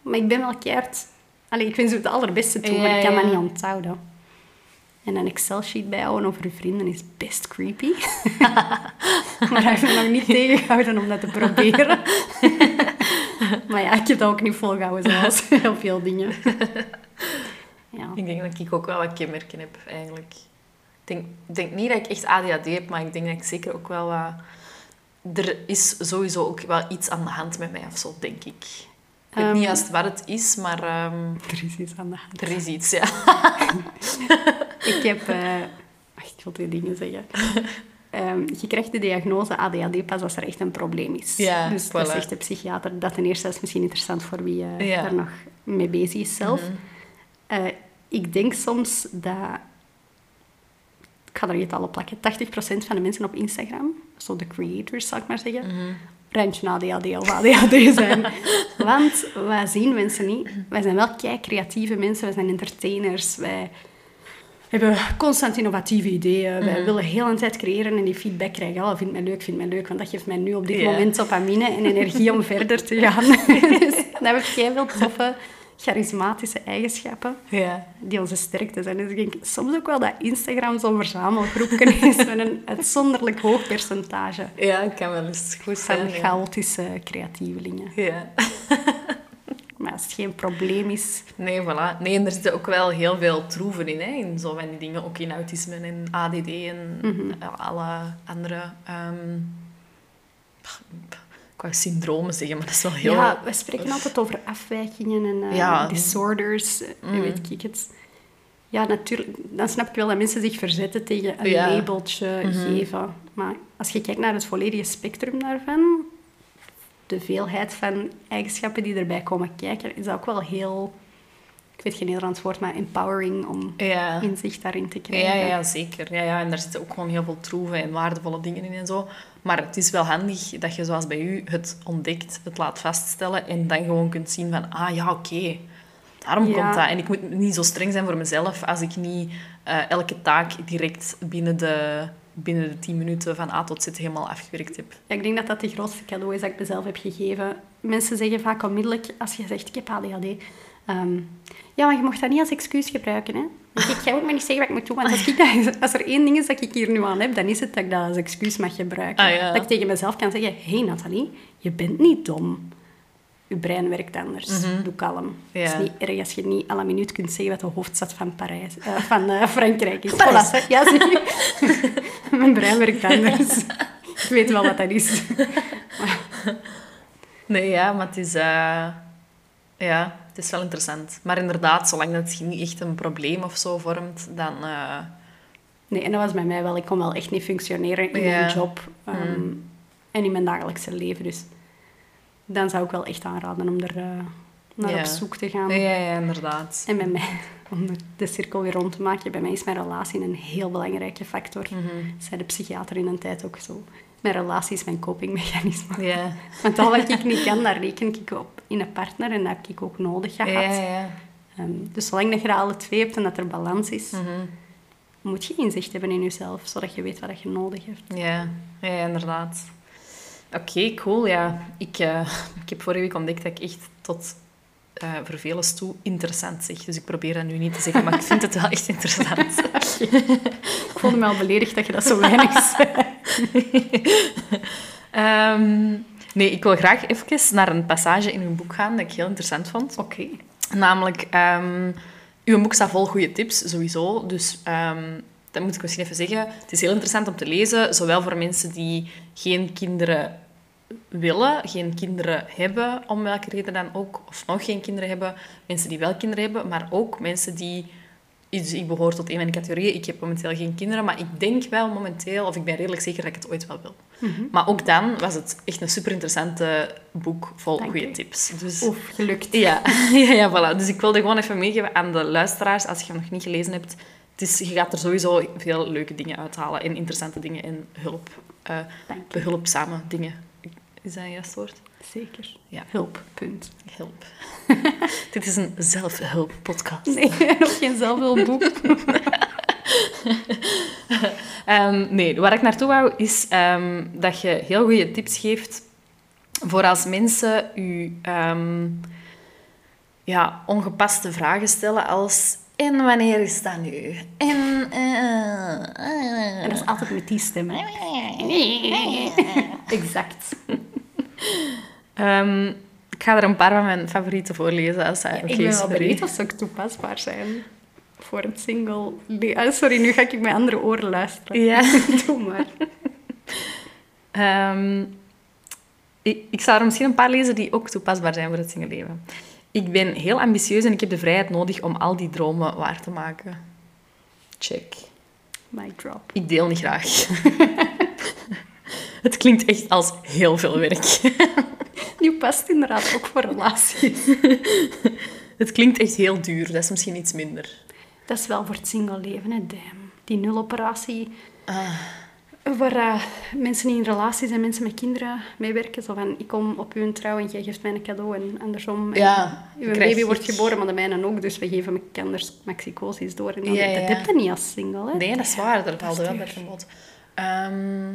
Maar ik ben wel keihard... Allee, ik vind ze het allerbeste toe, maar ik kan dat niet onthouden. En een Excel-sheet bijhouden over je vrienden is best creepy. maar hij heeft me nog niet tegengehouden om dat te proberen. maar ja, ik heb dat ook niet volgehouden, zoals heel veel dingen. Ja. Ik denk dat ik ook wel wat kenmerken heb, eigenlijk. Ik denk, denk niet dat ik echt ADHD heb, maar ik denk dat ik zeker ook wel wat... Er is sowieso ook wel iets aan de hand met mij of zo, denk ik. Ik weet Ehm, niet juist wat het is, maar ehm, Er is iets aan de hand. er is iets, ja. Ik heb... eh, ach, ik wil twee dingen zeggen. Ehm, je krijgt de diagnose ADHD pas als er echt een probleem is. Ja, dus dat zegt de psychiater. Dat ten eerste is misschien interessant voor wie eh, Ja. daar nog mee bezig is zelf. Mhm. Eh, ik denk soms dat... Ik ga er niet alle plakken. 80% van de mensen op Instagram, zo de creators zal ik maar zeggen, Mhm. Randje ADHD of ADHD zijn. Want wij zien mensen niet. Wij zijn wel kei creatieve mensen, wij zijn entertainers, wij hebben constant innovatieve ideeën. Mhm. Wij willen heel een tijd creëren en die feedback krijgen. Oh, vind mij leuk, vind mij leuk, want dat geeft mij nu op dit moment dopamine en energie om verder te gaan. dus dat heb ik heel veel toffe, charismatische eigenschappen ja. die onze sterkte zijn. Dus ik denk soms ook wel dat Instagram zo'n verzamelgroepje is met een uitzonderlijk hoog percentage Ja, het kan wel eens goed van zijn. ja. chaotische creatievelingen. Ja. Maar als het geen probleem is... Nee, voilà. Nee, en er zitten ook wel heel veel troeven in, hè. In zo van die dingen. Ook in autisme en ADD en Mhm. alle andere... ehm wou syndromen zeggen, maar dat is wel heel... Ja, we spreken altijd over afwijkingen en eh, Ja. disorders, eh, Mm. weet ik het. Ja, natuurlijk. Dan snap ik wel dat mensen zich verzetten tegen een Ja. labeltje Mhm. geven. Maar als je kijkt naar het volledige spectrum daarvan, de veelheid van eigenschappen die erbij komen kijken, is dat ook wel heel... Ik weet geen Nederlands woord, maar empowering om Ja. inzicht daarin te krijgen. Ja, ja, zeker. Ja, ja, en daar zitten ook gewoon heel veel troeven en waardevolle dingen in en zo. Maar het is wel handig dat je, zoals bij u, het ontdekt, het laat vaststellen en dan gewoon kunt zien van, ah ja, oké, daarom Ja. komt dat. En ik moet niet zo streng zijn voor mezelf als ik niet eh, elke taak direct binnen de, binnen de tien minuten van A tot Z helemaal afgewerkt heb. Ja, ik denk dat dat de grootste cadeau is dat ik mezelf heb gegeven. Mensen zeggen vaak onmiddellijk, als je zegt, ik heb ADHD... ja, maar je mocht dat niet als excuus gebruiken. Hè? Ik, jij moet me niet zeggen wat ik moet doen. Want als, ik dat, als er één ding is dat ik hier nu aan heb, dan is het dat ik dat als excuus mag gebruiken. Ah, ja. Dat ik tegen mezelf kan zeggen, hé hey, Nathalie, je bent niet dom. Je brein werkt anders. Doe kalm. Mhm. Ja. Het is niet erg als je niet alle minuut kunt zeggen wat de hoofdstad van, Parijs, eh, van eh, Frankrijk is. Parijs. Voilà, hè. ja, zie. Mijn brein werkt anders. ik weet wel wat dat is. Nee, ja, maar het is... eh, ja, het is wel interessant. Maar inderdaad, zolang dat het niet echt een probleem of zo vormt, dan... eh, Nee, en dat was bij mij wel. Ik kon wel echt niet functioneren in Ja. mijn job ehm, en in mijn dagelijkse leven. Dus dan zou ik wel echt aanraden om er eh, naar Ja. op zoek te gaan. ja, ja, inderdaad. En bij mij, om de cirkel weer rond te maken, bij mij is mijn relatie een heel belangrijke factor. Mhm. Zei de psychiater in een tijd ook zo. Mijn relatie is mijn copingmechanisme. Ja. Want al wat ik niet kan, daar reken ik op in een partner en dat heb ik ook nodig gehad. Ja, ja. Ehm, dus zolang dat je er alle twee hebt en dat er balans is, Mhm. moet je inzicht hebben in jezelf, zodat je weet wat je nodig hebt. Ja, ja, inderdaad. Oké, cool. Ja. Ik, eh, ik heb vorige week ontdekt dat ik echt tot eh vervelens toe interessant zeg. Dus ik probeer dat nu niet te zeggen, maar ik vind het wel echt interessant. Ik voelde me al beledigd dat je dat zo weinig zei. Ehm, nee, ik wil graag even naar een passage in uw boek gaan dat ik heel interessant vond. Oké. Namelijk, ehm, uw boek staat vol goede tips, sowieso. Dus ehm, dat moet ik misschien even zeggen. Het is heel interessant om te lezen, zowel voor mensen die geen kinderen willen, geen kinderen hebben, om welke reden dan ook, of nog geen kinderen hebben, mensen die wel kinderen hebben, maar ook mensen die... Dus ik behoor tot een van die categorieën. Ik heb momenteel geen kinderen, maar ik denk wel momenteel, of ik ben redelijk zeker dat ik het ooit wel wil. Mhm. Maar ook dan was het echt een super interessante boek vol goede tips. Dus... Oef, gelukt. Ja, ja, ja, voilà. Dus ik wilde gewoon even meegeven aan de luisteraars, als je hem nog niet gelezen hebt. Het is, je gaat er sowieso veel leuke dingen uithalen en interessante dingen en hulp, eh behulpzame dingen. Is dat een juist woord? Zeker. Ja. Hulp, punt. Hulp. Dit is een zelfhulp-podcast. Nee, nog geen zelfhulpboek. Ehm, nee, waar ik naartoe wou, is ehm, dat je heel goede tips geeft voor als mensen u ehm, ja, ongepaste vragen stellen als... En wanneer is dat nu? En... eh. En dat is altijd met die stem. hè. Exact. Ehm, ik ga er een paar van mijn favorieten voorlezen. Als dat oké ik ben wel benieuwd of ze ook toepasbaar zijn voor het single. Nee, ah, sorry, nu ga ik met andere oren luisteren. Ja. Doe maar. Ehm, ik, ik zal er misschien een paar lezen die ook toepasbaar zijn voor het singelleven. Ik ben heel ambitieus en ik heb de vrijheid nodig om al die dromen waar te maken. Check. Mic drop. Ik deel niet graag. het klinkt echt als heel veel werk. Die past inderdaad ook voor relaties. het klinkt echt heel duur. Dat is misschien iets minder. Dat is wel voor het single leven, hè, damn. Die nuloperatie. Ah. Waar eh, mensen in relaties en mensen met kinderen mee werken. Zo van, ik kom op uw trouw en jij geeft mij een cadeau en andersom. En Ja, je uw baby wordt geboren, maar de mijne ook. Dus we geven elkaar maxicosis door. En dan, Ja, ja, Dat heb je niet als single, hè. Nee, dat is waar. Daar valt wel bij verbod. Ehm,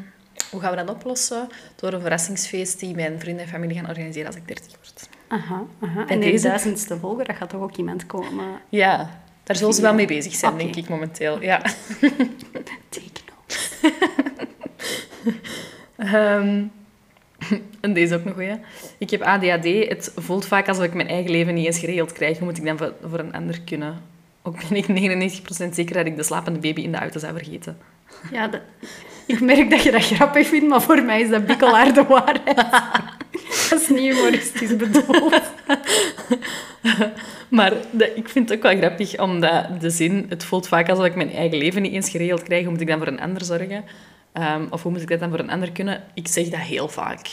hoe gaan we dat oplossen? Door een verrassingsfeest die mijn vrienden en familie gaan organiseren als ik 30 word. Aha, aha. En de deze? duizendste volger, dat gaat toch ook iemand komen. Ja, daar zullen ze wel mee bezig zijn, denk ik, momenteel. Ja. Take notes. Ehm, en deze ook nog goeie. Ik heb ADHD. Het voelt vaak alsof ik mijn eigen leven niet eens geregeld krijg. Hoe moet ik dan voor, voor een ander kunnen? Ook ben ik 99% zeker dat ik de slapende baby in de auto zou vergeten. Ja, dat- ik merk dat je dat grappig vindt, maar voor mij is dat bikkelaar de waarheid. Dat is niet humoristisch bedoeld. Maar de- ik vind het ook wel grappig, omdat de zin... Het voelt vaak alsof ik mijn eigen leven niet eens geregeld krijg. Hoe moet ik dan voor een ander zorgen? Ehm, of hoe moet ik dat dan voor een ander kunnen? Ik zeg dat heel vaak.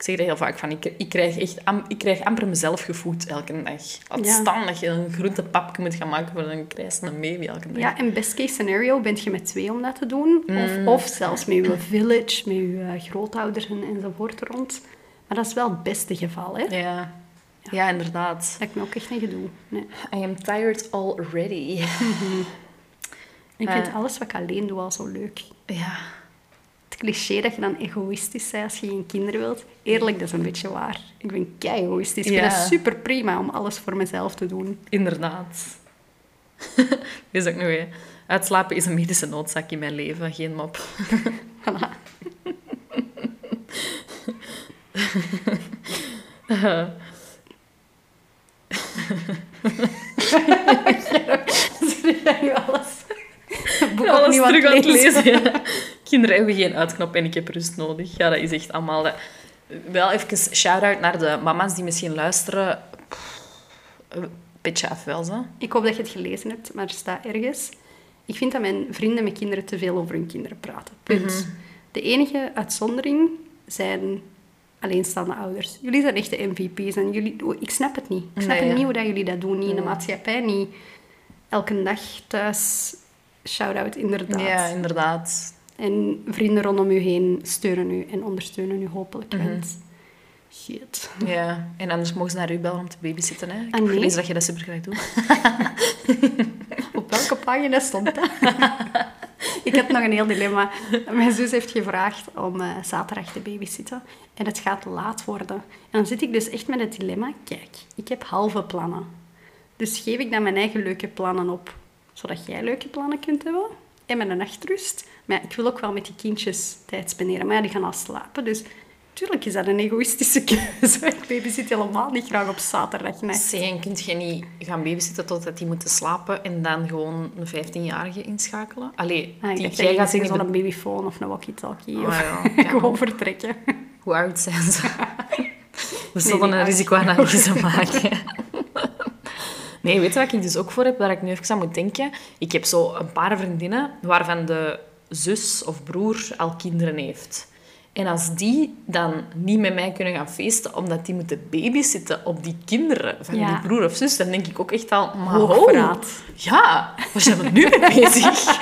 Ik zeg dat heel vaak. Van, ik, ik, krijg echt am- ik krijg amper mezelf gevoed elke dag. Laat Ja. staan dat je een groentepapje moet gaan maken voor een krijsende baby elke dag. Ja, en best case scenario bent je met twee om dat te doen. Mm. Of, of zelfs met je village, met je eh, grootouders en, enzovoort rond. Maar dat is wel het beste geval, hè. Ja. Ja, inderdaad. Dat ik me ook echt niet gedoe. Nee. I am tired already. Ik Eh. vind alles wat ik alleen doe al zo leuk. Ja. Cliché dat je dan egoïstisch bent als je geen kinderen wilt. Eerlijk, dat is een beetje waar. Ik ben kei egoïstisch. Ik vind het super prima om alles voor mezelf te doen. Inderdaad. Is ook weer. Uitslapen is een medische noodzaak in mijn leven, geen mop. Voilà. Dat je alles... Het boek Alles opnieuw aan terug aan het lezen. ja. Kinderen hebben geen uitknop en ik heb rust nodig. Ja, dat is echt allemaal... Wel even shout-out naar de mama's die misschien luisteren. Petje af wel, zo. Ik hoop dat je het gelezen hebt, maar er staat ergens... Ik vind dat mijn vrienden met kinderen te veel over hun kinderen praten. Punt. Mhm. De enige uitzondering zijn alleenstaande ouders. Jullie zijn echt de MVP's. En jullie, ik snap het niet. Ik snap Nee, het ja. niet hoe dat jullie dat doen. Niet in de maatschappij, niet elke dag thuis. Shout-out, inderdaad. Ja, inderdaad. En vrienden rondom u heen steunen u en ondersteunen u hopelijk. Mhm. Want shit. Ja, en anders mogen ze naar u bellen om te babysitten. Hè? Ik Ah, heb nee? dat je dat super graag doet. Op welke pagina stond dat? ik had nog een heel dilemma. Mijn zus heeft gevraagd om eh, zaterdag te babysitten. En het gaat laat worden. En dan zit ik dus echt met het dilemma. Kijk, ik heb halve plannen. Dus geef ik dan mijn eigen leuke plannen op. Zodat jij leuke plannen kunt hebben. En met een nachtrust. Maar ja, ik wil ook wel met die kindjes tijd spenderen. Maar ja, die gaan al slapen. Dus tuurlijk is dat een egoïstische keuze. Ik babysit helemaal niet graag op zaterdagnacht. Zijn, kun je niet gaan babysitten totdat die moeten slapen en dan gewoon een 15-jarige inschakelen? Allee, Ah, die, jij gaat in zo'n babyfoon of een walkie-talkie. Ah, of ja. Ja. gewoon vertrekken. Hoe oud zijn ze? We zullen een risicoanalyse maken. Nee, weet je wat ik dus ook voor heb, waar ik nu even aan moet denken? Ik heb zo een paar vriendinnen waarvan de zus of broer al kinderen heeft. En als die dan niet met mij kunnen gaan feesten, omdat die moeten babysitten op die kinderen van Ja. die broer of zus, dan denk ik ook echt al, Hoogverraad. ho, Ja, waar zijn we nu mee bezig?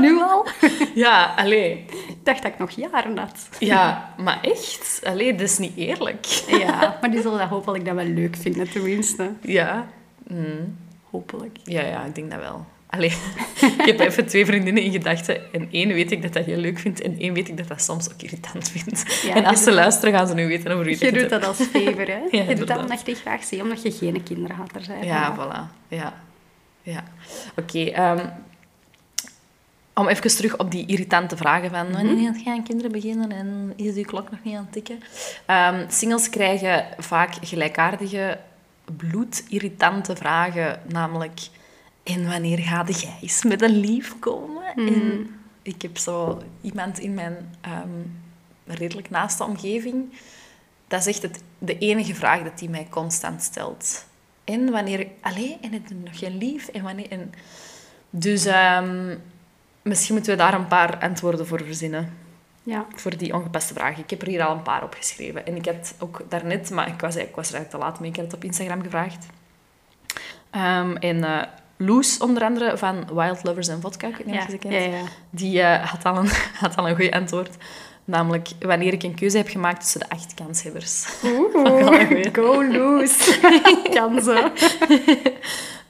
Nu al? Ja, allee. Ik dacht dat ik nog jaren had. Ja, maar echt. Allee, dat is niet eerlijk. Ja, maar die zullen dat hopelijk dan wel leuk vinden, tenminste. Ja. Mm. Hopelijk. Ja, ja, ik denk dat wel. Allee, ik heb even twee vriendinnen in gedachten. En één weet ik dat dat heel leuk vindt. En één weet ik dat dat soms ook irritant vindt. Ja, en als je ze doet- luisteren, gaan ze nu weten over wie Je het doet heb. dat als favor, hè? je doet dat omdat je graag ziet, omdat je geen kinderen had er zijn. Ja, voilà. Ja. ja. Oké. ehm, om even terug op die irritante vragen van... Wanneer gaan kinderen beginnen en is die klok nog niet aan het tikken? Ehm, singles krijgen vaak gelijkaardige bloedirritante vragen. Namelijk... En wanneer ga jij eens met een lief komen? En ik heb zo iemand in mijn ehm, redelijk naaste omgeving Dat is echt het, de enige vraag dat hij mij constant stelt. En wanneer... Allee, en het nog geen lief? En wanneer... En, dus ehm, misschien moeten we daar een paar antwoorden voor verzinnen. Ja. Voor die ongepaste vragen. Ik heb er hier al een paar opgeschreven. En ik had ook daarnet, maar ik was, ik was er eigenlijk te laat mee, ik had het op Instagram gevraagd. Ehm, en eh, Loes, onder andere, van Wild Lovers and Vodka, ik weet niet ja, ja. die eh, had, al een, had al een goed antwoord. Namelijk, wanneer ik een keuze heb gemaakt tussen de acht kanshebbers. Oeh, go loose. kan zo.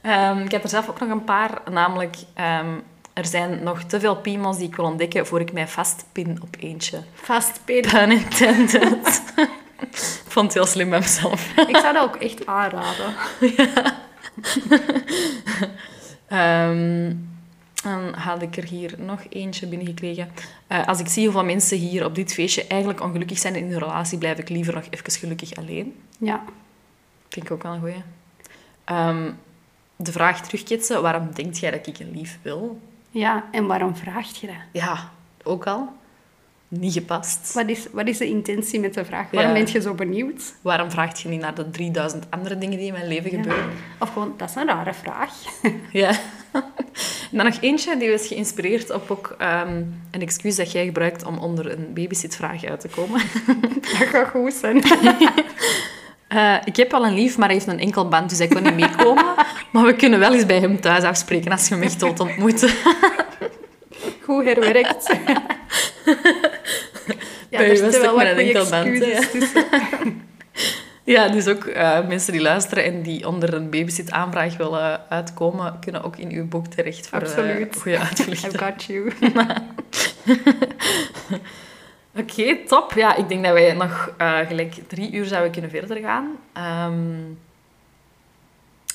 Ehm, ik heb er zelf ook nog een paar, namelijk... ehm, er zijn nog te veel piemels die ik wil ontdekken voor ik mij vastpin op eentje. Vastpin. Pun intended. ik vond het heel slim bij mezelf. Ik zou dat ook echt aanraden. Ehm, dan had ik er hier nog eentje binnengekregen. Eh als ik zie hoeveel mensen hier op dit feestje eigenlijk ongelukkig zijn in hun relatie, blijf ik liever nog even gelukkig alleen. Ja. Vind ik ook wel een goeie. Ehm, de vraag terugketsen, waarom denkt jij dat ik een lief wil? Ja, en waarom vraagt je dat? Ja, ook al. Niet gepast. Wat is, wat is de intentie met de vraag? Waarom Ja. ben je zo benieuwd? Waarom vraagt je niet naar de 3000 andere dingen die in mijn leven gebeuren? Of gewoon, dat is een rare vraag. Ja. En dan nog eentje, die was geïnspireerd op ook ehm, een excuus dat jij gebruikt om onder een babysitvraag uit te komen. Dat gaat goed zijn. Eh, ik heb al een lief, maar hij heeft een enkel band, dus hij kon niet meekomen. Maar we kunnen wel eens bij hem thuis afspreken als je hem echt wilt ontmoeten. Goed herwerkt. Ja, Bij er zitten wel een enkel band. Ja, dus ook eh, mensen die luisteren en die onder een babysit-aanvraag willen uitkomen, kunnen ook in uw boek terecht voor eh, Absoluut. goede uitvluchten. I've got you. Oké, top. Ja, ik denk dat wij nog eh, gelijk drie uur zouden kunnen verder gaan. Ehm,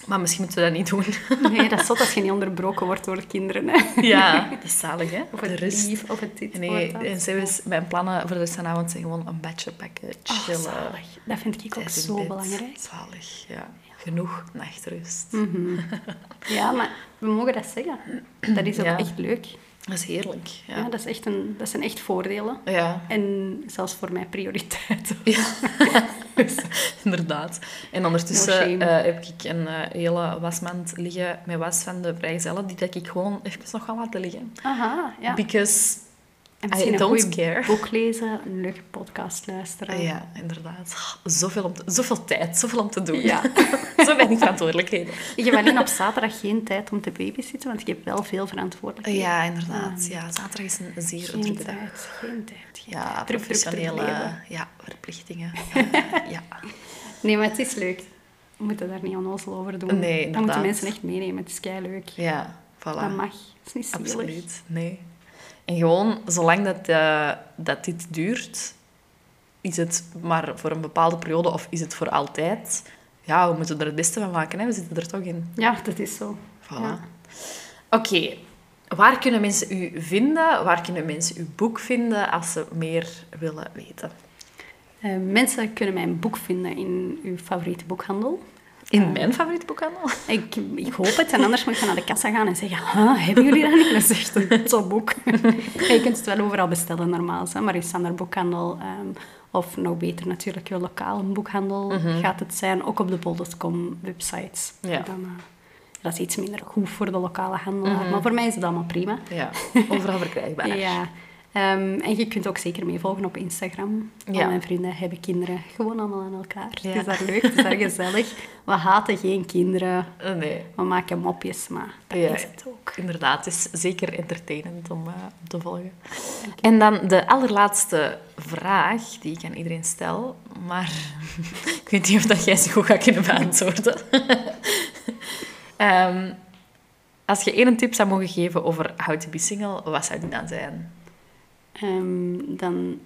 maar misschien moeten we dat niet doen. Nee, dat is zot als je niet onderbroken wordt door de kinderen. Hè. ja, dat is zalig, hè? Of de het rust. lief, of het dit, Nee, en zelfs mijn plannen voor de rest van de avond zijn gewoon een bedje pakken, Oh, chillen. zalig. Dat vind ik ook zo bed. belangrijk. Zalig, ja. Genoeg nachtrust. Mhm. Ja, maar we mogen dat zeggen. Dat is ook Ja. echt leuk. Dat is heerlijk. Ja. Ja. dat, is echt een, dat zijn echt voordelen. Ja. En zelfs voor mij prioriteit. Ja, inderdaad. En ondertussen eh, heb ik een eh, hele wasmand liggen met was van de vrijgezellen, die dat ik gewoon even nog ga laten liggen. Aha, ja. Because En I misschien een goed boek lezen, een leuke podcast luisteren. Ja, inderdaad. Zoveel, om te- zoveel tijd, zoveel om te doen. Ja. Zo weinig verantwoordelijkheden. Ik heb alleen op zaterdag geen tijd om te babysitten, want ik heb wel veel verantwoordelijkheden. Ja, inderdaad. Ja, zaterdag is een zeer Geen drukke dag. tijd, geen tijd. geen Ja, tijd. Professionele ja, verplichtingen. Eh, ja. Nee, maar het is leuk. We moeten daar niet onnozel over doen. Nee, We inderdaad. moeten mensen echt meenemen. Het is leuk. ja, voilà. Dat mag. Het is niet zielig. Absoluut, nee. En gewoon, zolang dat, eh, dat dit duurt, is het maar voor een bepaalde periode of is het voor altijd? Ja, we moeten er het beste van maken, hè? we zitten er toch in. Ja, dat is zo. Voilà. Ja. Oké, waar kunnen mensen u vinden? Waar kunnen mensen uw boek vinden als ze meer willen weten? Eh, mensen kunnen mijn boek vinden in uw favoriete boekhandel. In Eh, mijn favoriete boekhandel? Ik, ik hoop het. En anders moet je naar de kassa gaan en zeggen... "Huh, hebben jullie dat niet? Dat is echt een zo'n boek. je kunt het wel overal bestellen, normaal. Hè? Maar in Sander Boekhandel... ehm, of nog beter natuurlijk, je lokale boekhandel gaat het zijn. Ook op de bol.com websites. Mhm. Ja. Dan, eh, dat is iets minder goed voor de lokale handelaar. Maar voor mij is het allemaal prima. Ja, overal verkrijgbaar. Ja. Ehm, en je kunt ook zeker meevolgen op Instagram. Ja. Al mijn vrienden hebben kinderen. Gewoon allemaal aan elkaar. Ja. Het is daar leuk, het is daar gezellig. We haten geen kinderen. Eh, Nee, We maken mopjes, maar dat Ja. is het ook. inderdaad. Het is zeker entertainend om, eh, om te volgen. En dan de allerlaatste vraag die ik aan iedereen stel. Maar ik weet niet of dat jij ze goed gaat kunnen beantwoorden. Ehm, als je één tip zou mogen geven over how to be single, wat zou die dan zijn? Ehm, dan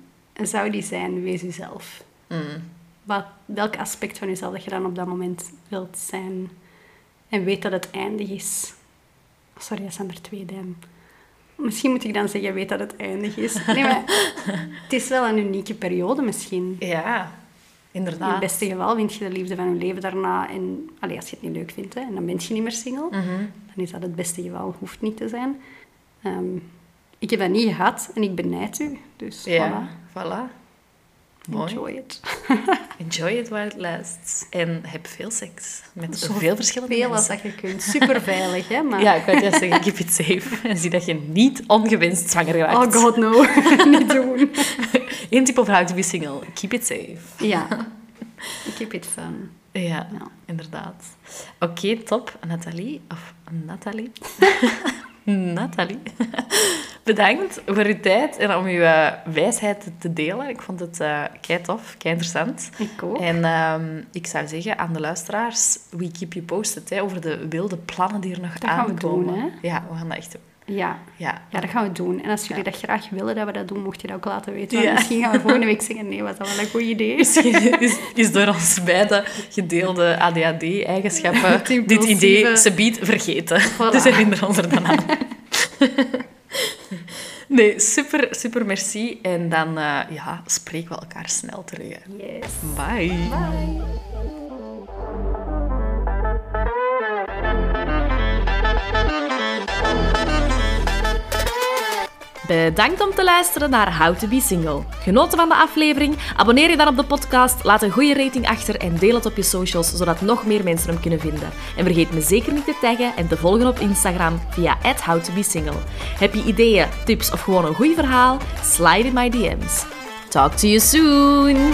zou die zijn, wees jezelf. Mm. Wat, welk aspect van jezelf dat je dan op dat moment wilt zijn. En weet dat het eindig is. Sorry, dat zijn er twee duim. Misschien moet ik dan zeggen, weet dat het eindig is. Nee, maar het is wel een unieke periode misschien. Ja, In inderdaad. het beste geval vind je de liefde van je leven daarna. En allee, als je het niet leuk vindt, hè, en dan ben je niet meer single. Mhm. Dan is dat het beste geval, hoeft niet te zijn. Ehm, ik heb dat niet gehad en ik benijd u. Dus Ja, voilà. voilà. Mooi. Enjoy it. Enjoy it while it lasts. En heb veel seks. Met Zo veel verschillende Veel als mensen. dat je kunt. Super veilig, hè? Maar... Ja, ik wou juist zeggen, keep it safe. En zie dat je niet ongewenst zwanger raakt. Oh god, no. Niet doen. Eén type of how to be single. Keep it safe. Ja. Keep it fun. Ja, Ja. inderdaad. Oké, top. Nathalie, of Nathalie. Nathalie. Bedankt voor uw tijd en om uw eh, wijsheid te delen. Ik vond het eh kei tof, kei interessant. Ik ook. En ehm, ik zou zeggen aan de luisteraars, we keep you posted hè, over de wilde plannen die er nog Dat gaan we aankomen. doen, hè? Ja, we gaan dat echt doen. Ja. Ja. Ja, dat gaan we doen. En als jullie dat graag willen dat we dat doen, mocht je dat ook laten weten. Ja. Misschien gaan we volgende week zeggen, nee, was dat wel een goed idee. Misschien is, is door ons beide gedeelde ADHD-eigenschappen dit idee subiet vergeten. Voilà. Dus herinner ons er dan aan. Nee, super, super merci. En dan eh, ja, spreken we elkaar snel terug. Yes. Bye. Bye. Bedankt om te luisteren naar How to Be Single. Genoten van de aflevering? Abonneer je dan op de podcast, laat een goede rating achter en deel het op je socials, zodat nog meer mensen hem kunnen vinden. En vergeet me zeker niet te taggen en te volgen op Instagram via @howtobesingle. Heb je ideeën, tips of gewoon een goed verhaal? Slide in my DM's. Talk to you soon!